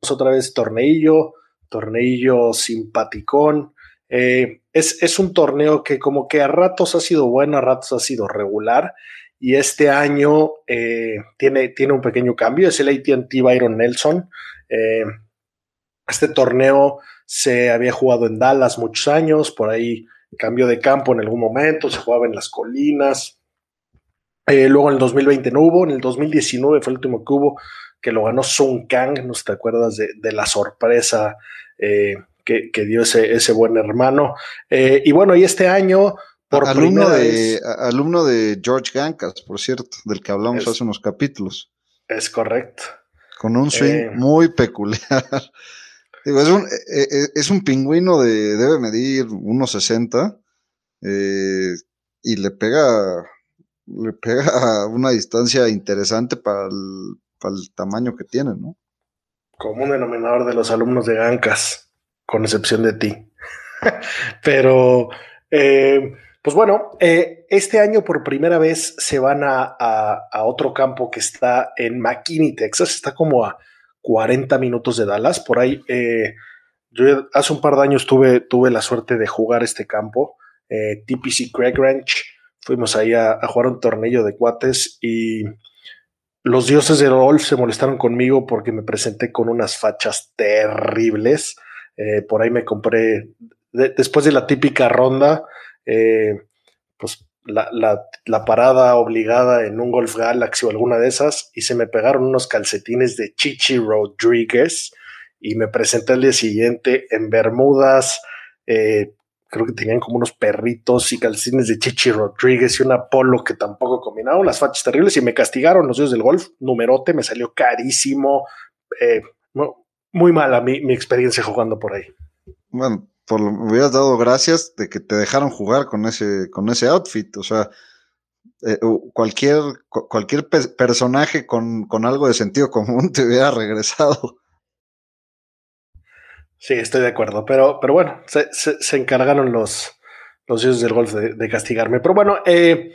otra vez torneillo, torneillo simpaticón. Eh, es, es un torneo que como que a ratos ha sido bueno, a ratos ha sido regular y este año eh, tiene, tiene un pequeño cambio, es el ATT Byron Nelson. Eh, este torneo se había jugado en Dallas muchos años, por ahí cambió de campo en algún momento, se jugaba en las colinas. Luego en el 2020 no hubo, en el 2019 fue el último que hubo, que lo ganó Sung Kang, no te acuerdas de, la sorpresa que, dio ese, ese, buen hermano. y bueno, y este año Por alumno, primera de, vez. alumno de George Gankas, por cierto, del que hablamos Es- hace unos capítulos, Es correcto. con un swing Eh. muy peculiar. Digo, es un, eh, eh, es un pingüino de, debe medir 1.60 eh, y le pega, le pega a una distancia interesante para el, para el tamaño que tiene, ¿no? Común denominador de los alumnos de Gancas, con excepción de ti. Pero, eh, pues bueno, eh, este año por primera vez se van a, a- otro campo que está en McKinney, Texas. Está como a 40 minutos de Dallas. Por ahí, eh, yo hace un par de años tuve, tuve la suerte de jugar este campo, eh, TPC Craig Ranch. Fuimos ahí a, a jugar un tornillo de cuates y los dioses del golf se molestaron conmigo porque me presenté con unas fachas terribles. Eh, por ahí me compré, de- después de la típica ronda, eh, pues la, parada obligada en un Golf Galaxy o alguna de esas, y se me pegaron unos calcetines de Chichi Rodríguez y me presenté al día siguiente en Bermudas. eh, creo que tenían como unos perritos y calcetines de Chichi Rodríguez y una polo que tampoco combinaron, las fachas terribles y me castigaron los dioses del golf, numerote, me salió carísimo, eh, muy mala mi, mi experiencia jugando por ahí. Bueno, por lo, me hubieras dado gracias de que te dejaron jugar con ese, con ese outfit. O sea, eh, cualquier, cu- cualquier pe- personaje con, con algo de sentido común te hubiera regresado. Sí, estoy de acuerdo, pero, pero bueno, se, se- se encargaron los, los dioses del golf de, de castigarme. Pero bueno, eh,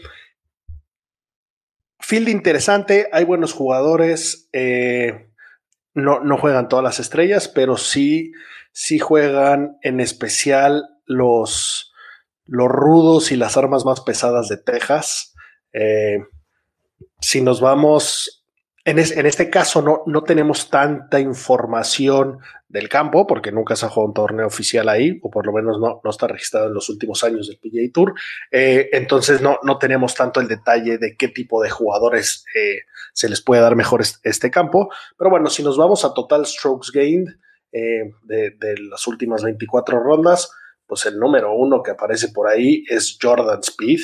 field interesante, hay buenos jugadores, eh, no, no juegan todas las estrellas, pero sí, sí juegan en especial los, los rudos y las armas más pesadas de Texas. Eh, si nos vamos, en, es- en este caso no, no tenemos tanta información del campo, porque nunca se ha jugado un torneo oficial ahí, o por lo menos no, no está registrado en los últimos años del PGA Tour. Eh, entonces no, no tenemos tanto el detalle de qué tipo de jugadores eh, se les puede dar mejor est- este campo. Pero bueno, si nos vamos a total strokes gained eh, de, las últimas 24 rondas, pues el número uno que aparece por ahí es Jordan Speed,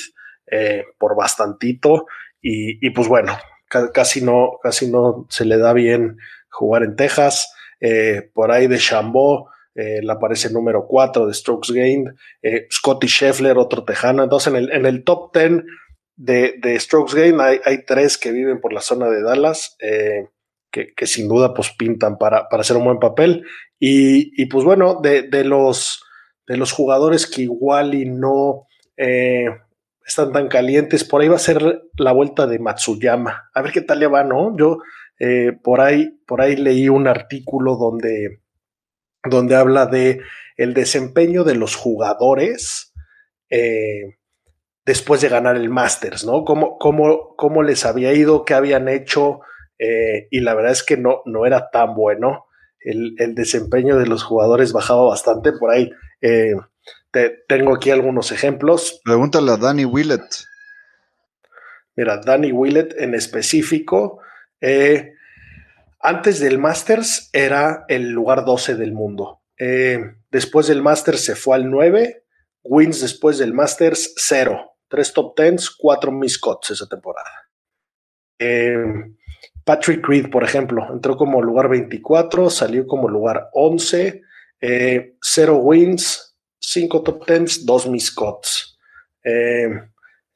por bastantito. Y, pues bueno, casi no, casi no se le da bien jugar en Texas. Eh, por ahí de Chambó, eh, le aparece número 4 de Strokes Gained. Eh, Scotty Scheffler, otro tejano. Entonces, en el, en el top 10 de, de Strokes Gained hay, tres que viven por la zona de Dallas, eh, que, que sin duda pues pintan para, para hacer un buen papel. Y, y pues bueno, de, de los, de los jugadores que igual y no están tan calientes, por ahí va a ser la vuelta de Matsuyama. A ver qué tal le va, ¿no? Yo eh, por, ahí, por ahí leí un artículo donde, donde habla de el desempeño de los jugadores eh, después de ganar el Masters, ¿no? ¿Cómo, cómo, cómo les había ido, qué habían hecho, eh, y la verdad es que no, no era tan bueno. El, el desempeño de los jugadores bajaba bastante por ahí. Te- tengo aquí algunos ejemplos. Pregúntale a Danny Willett. Mira, Danny Willett en específico, eh, antes del Masters era el lugar 12 del mundo. Eh, después del Masters se fue al 9, wins después del Masters 0, 3 top 10, 4 miscots esa temporada. Eh, Patrick Reed, por ejemplo, entró como lugar 24, salió como lugar 11, 0 wins, 5 top 10, 2 miscots. Eh,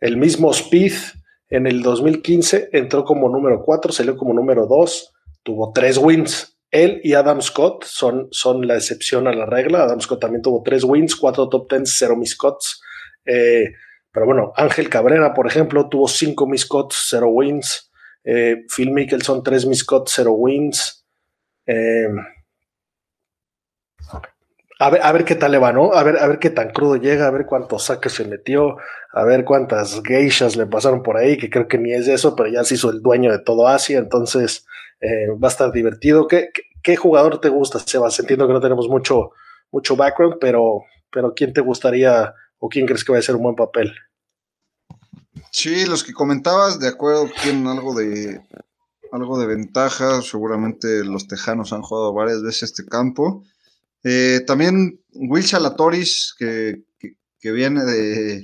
el mismo Speed en el 2015 entró como número 4, salió como número 2, tuvo 3 wins. Él y Adam Scott son, son la excepción a la regla. Adam Scott también tuvo 3 wins, 4 top 10, 0 miscots. Eh, pero bueno, Ángel Cabrera, por ejemplo, tuvo 5 miscots, 0 wins. Eh, Phil Mickelson, 3 miscots, 0 wins. A ver, a ver qué tal le va, ¿no? A ver, a ver qué tan crudo llega, a ver cuántos saques se metió, a ver cuántas geishas le pasaron por ahí, que creo que ni es eso, pero ya se hizo el dueño de todo Asia, entonces eh, va a estar divertido. ¿Qué, jugador te gusta, Sebas? Entiendo que no tenemos mucho, mucho background, pero, pero ¿quién te gustaría o quién crees que va a hacer un buen papel? Sí, los que comentabas, de acuerdo, tienen algo de algo de ventaja. Seguramente los tejanos han jugado varias veces este campo. Eh, también Will Chalatoris, que, que, viene de,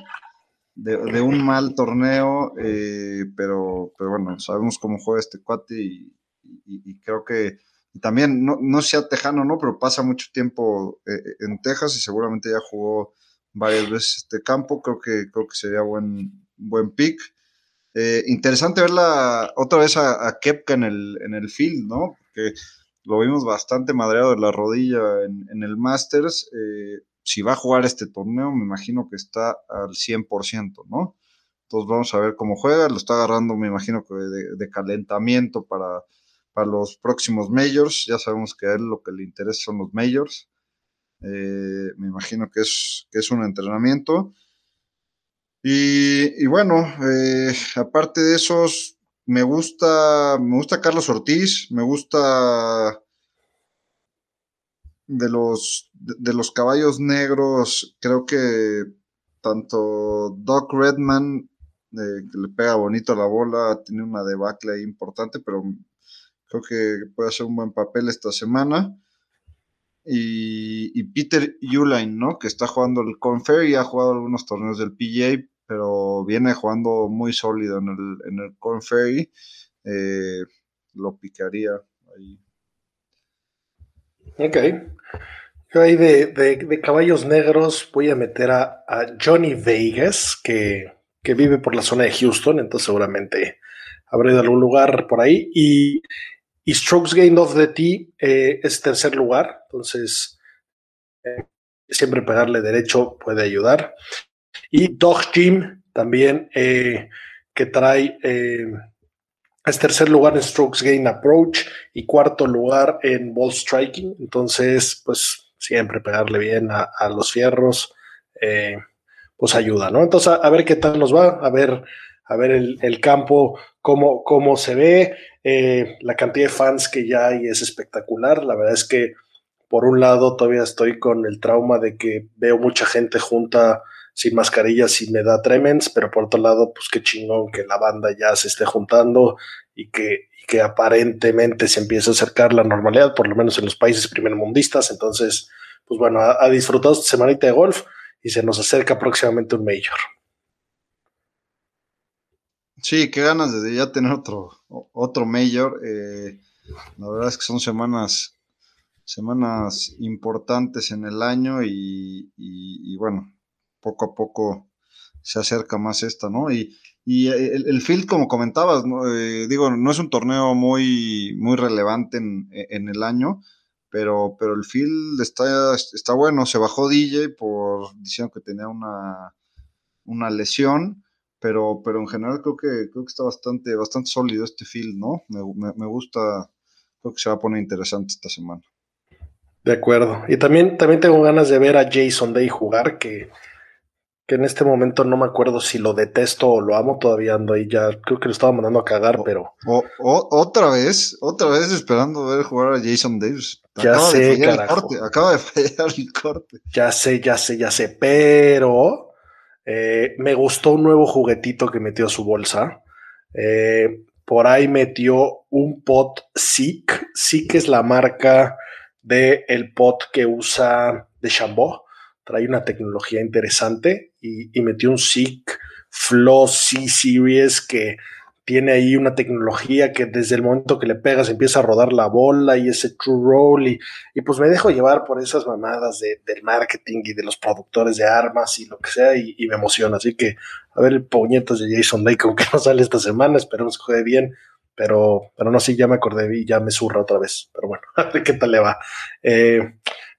de, un mal torneo, eh, pero, pero bueno, sabemos cómo juega este cuate y, creo que también, no, no sea tejano, ¿no? Pero pasa mucho tiempo eh, en Texas y seguramente ya jugó varias veces este campo, creo que, creo que sería buen, buen pick. Eh, interesante verla otra vez a, Kepka en el, en el field, ¿no? Porque lo vimos bastante madreado de la rodilla en, el Masters. Eh, si va a jugar este torneo, me imagino que está al 100%, ¿no? Entonces vamos a ver cómo juega. Lo está agarrando, me imagino que de, calentamiento para, para, los próximos majors. Ya sabemos que a él lo que le interesa son los majors. Eh, me imagino que es, que es un entrenamiento. Y, bueno, eh, aparte de esos, me gusta, me gusta Carlos Ortiz, me gusta de los, de, los caballos negros, creo que tanto Doc Redman, eh, que le pega bonito la bola, tiene una debacle ahí importante, pero creo que puede hacer un buen papel esta semana. Y, Peter Uline, ¿no? Que está jugando el Confer y ha jugado algunos torneos del PGA, pero viene jugando muy sólido en el, en el Corn eh, lo picaría ahí. Ok. Yo ahí de, caballos negros voy a meter a, Johnny Vegas, que, vive por la zona de Houston, entonces seguramente habrá algún lugar por ahí. Y, Strokes Gained of the Tee eh, es tercer lugar, entonces eh, siempre pegarle derecho puede ayudar. Y Dog Jim también, eh, que trae eh, es tercer lugar en Strokes Gain Approach y cuarto lugar en Ball Striking. Entonces, pues siempre pegarle bien a, los fierros, eh, pues ayuda, ¿no? Entonces, a, ver qué tal nos va, a ver, a ver el, campo, cómo, cómo se ve, la cantidad de fans que ya hay es espectacular. La verdad es que, por un lado, todavía estoy con el trauma de que veo mucha gente junta sin mascarillas y me da tremens, pero por otro lado, pues qué chingón que la banda ya se esté juntando y que, que aparentemente se empiece a acercar la normalidad, por lo menos en los países primermundistas. Entonces, pues bueno, ha, disfrutado esta semanita de golf y se nos acerca próximamente un Major. Sí, qué ganas de ya tener otro, otro Major. Eh, la verdad es que son semanas semanas importantes en el año y bueno, poco a poco se acerca más esta, ¿no? Y, el, field, como comentabas, eh, digo, no es un torneo muy, muy relevante en, el año, pero, pero el field está, está bueno. Se bajó DJ por diciendo que tenía una, una lesión, pero, pero en general creo que, creo que está bastante, bastante sólido este field, ¿no? Me, me gusta, creo que se va a poner interesante esta semana. De acuerdo. Y también, también tengo ganas de ver a Jason Day jugar, que que en este momento no me acuerdo si lo detesto o lo amo, todavía ando ahí ya, creo que lo estaba mandando a cagar, pero... otra vez, otra vez esperando ver jugar a Jason Davis. Ya acaba sé, de El corte, acaba de fallar el corte. Ya sé, ya sé, ya sé, pero eh, me gustó un nuevo juguetito que metió a su bolsa. Eh, por ahí metió un pot SIC. SIC es la marca del el pot que usa de Chambó trae una tecnología interesante y, metió un SIG Flow C Series que tiene ahí una tecnología que desde el momento que le pegas empieza a rodar la bola y ese true roll y, pues me dejo llevar por esas mamadas del marketing y de los productores de armas y lo que sea y, me emociona. Así que a ver el puñetos de Jason Day como que no sale esta semana, esperemos que juegue bien, pero, pero no, sí, ya me acordé y ya me zurra otra vez, pero bueno, a ver qué tal le va. Eh,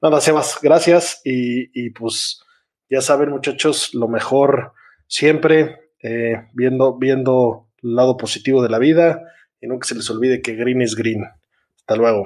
Nada, Sebas, gracias. Y, pues ya saben, muchachos, lo mejor siempre, eh, viendo, viendo el lado positivo de la vida y nunca se les olvide que green es green. Hasta luego.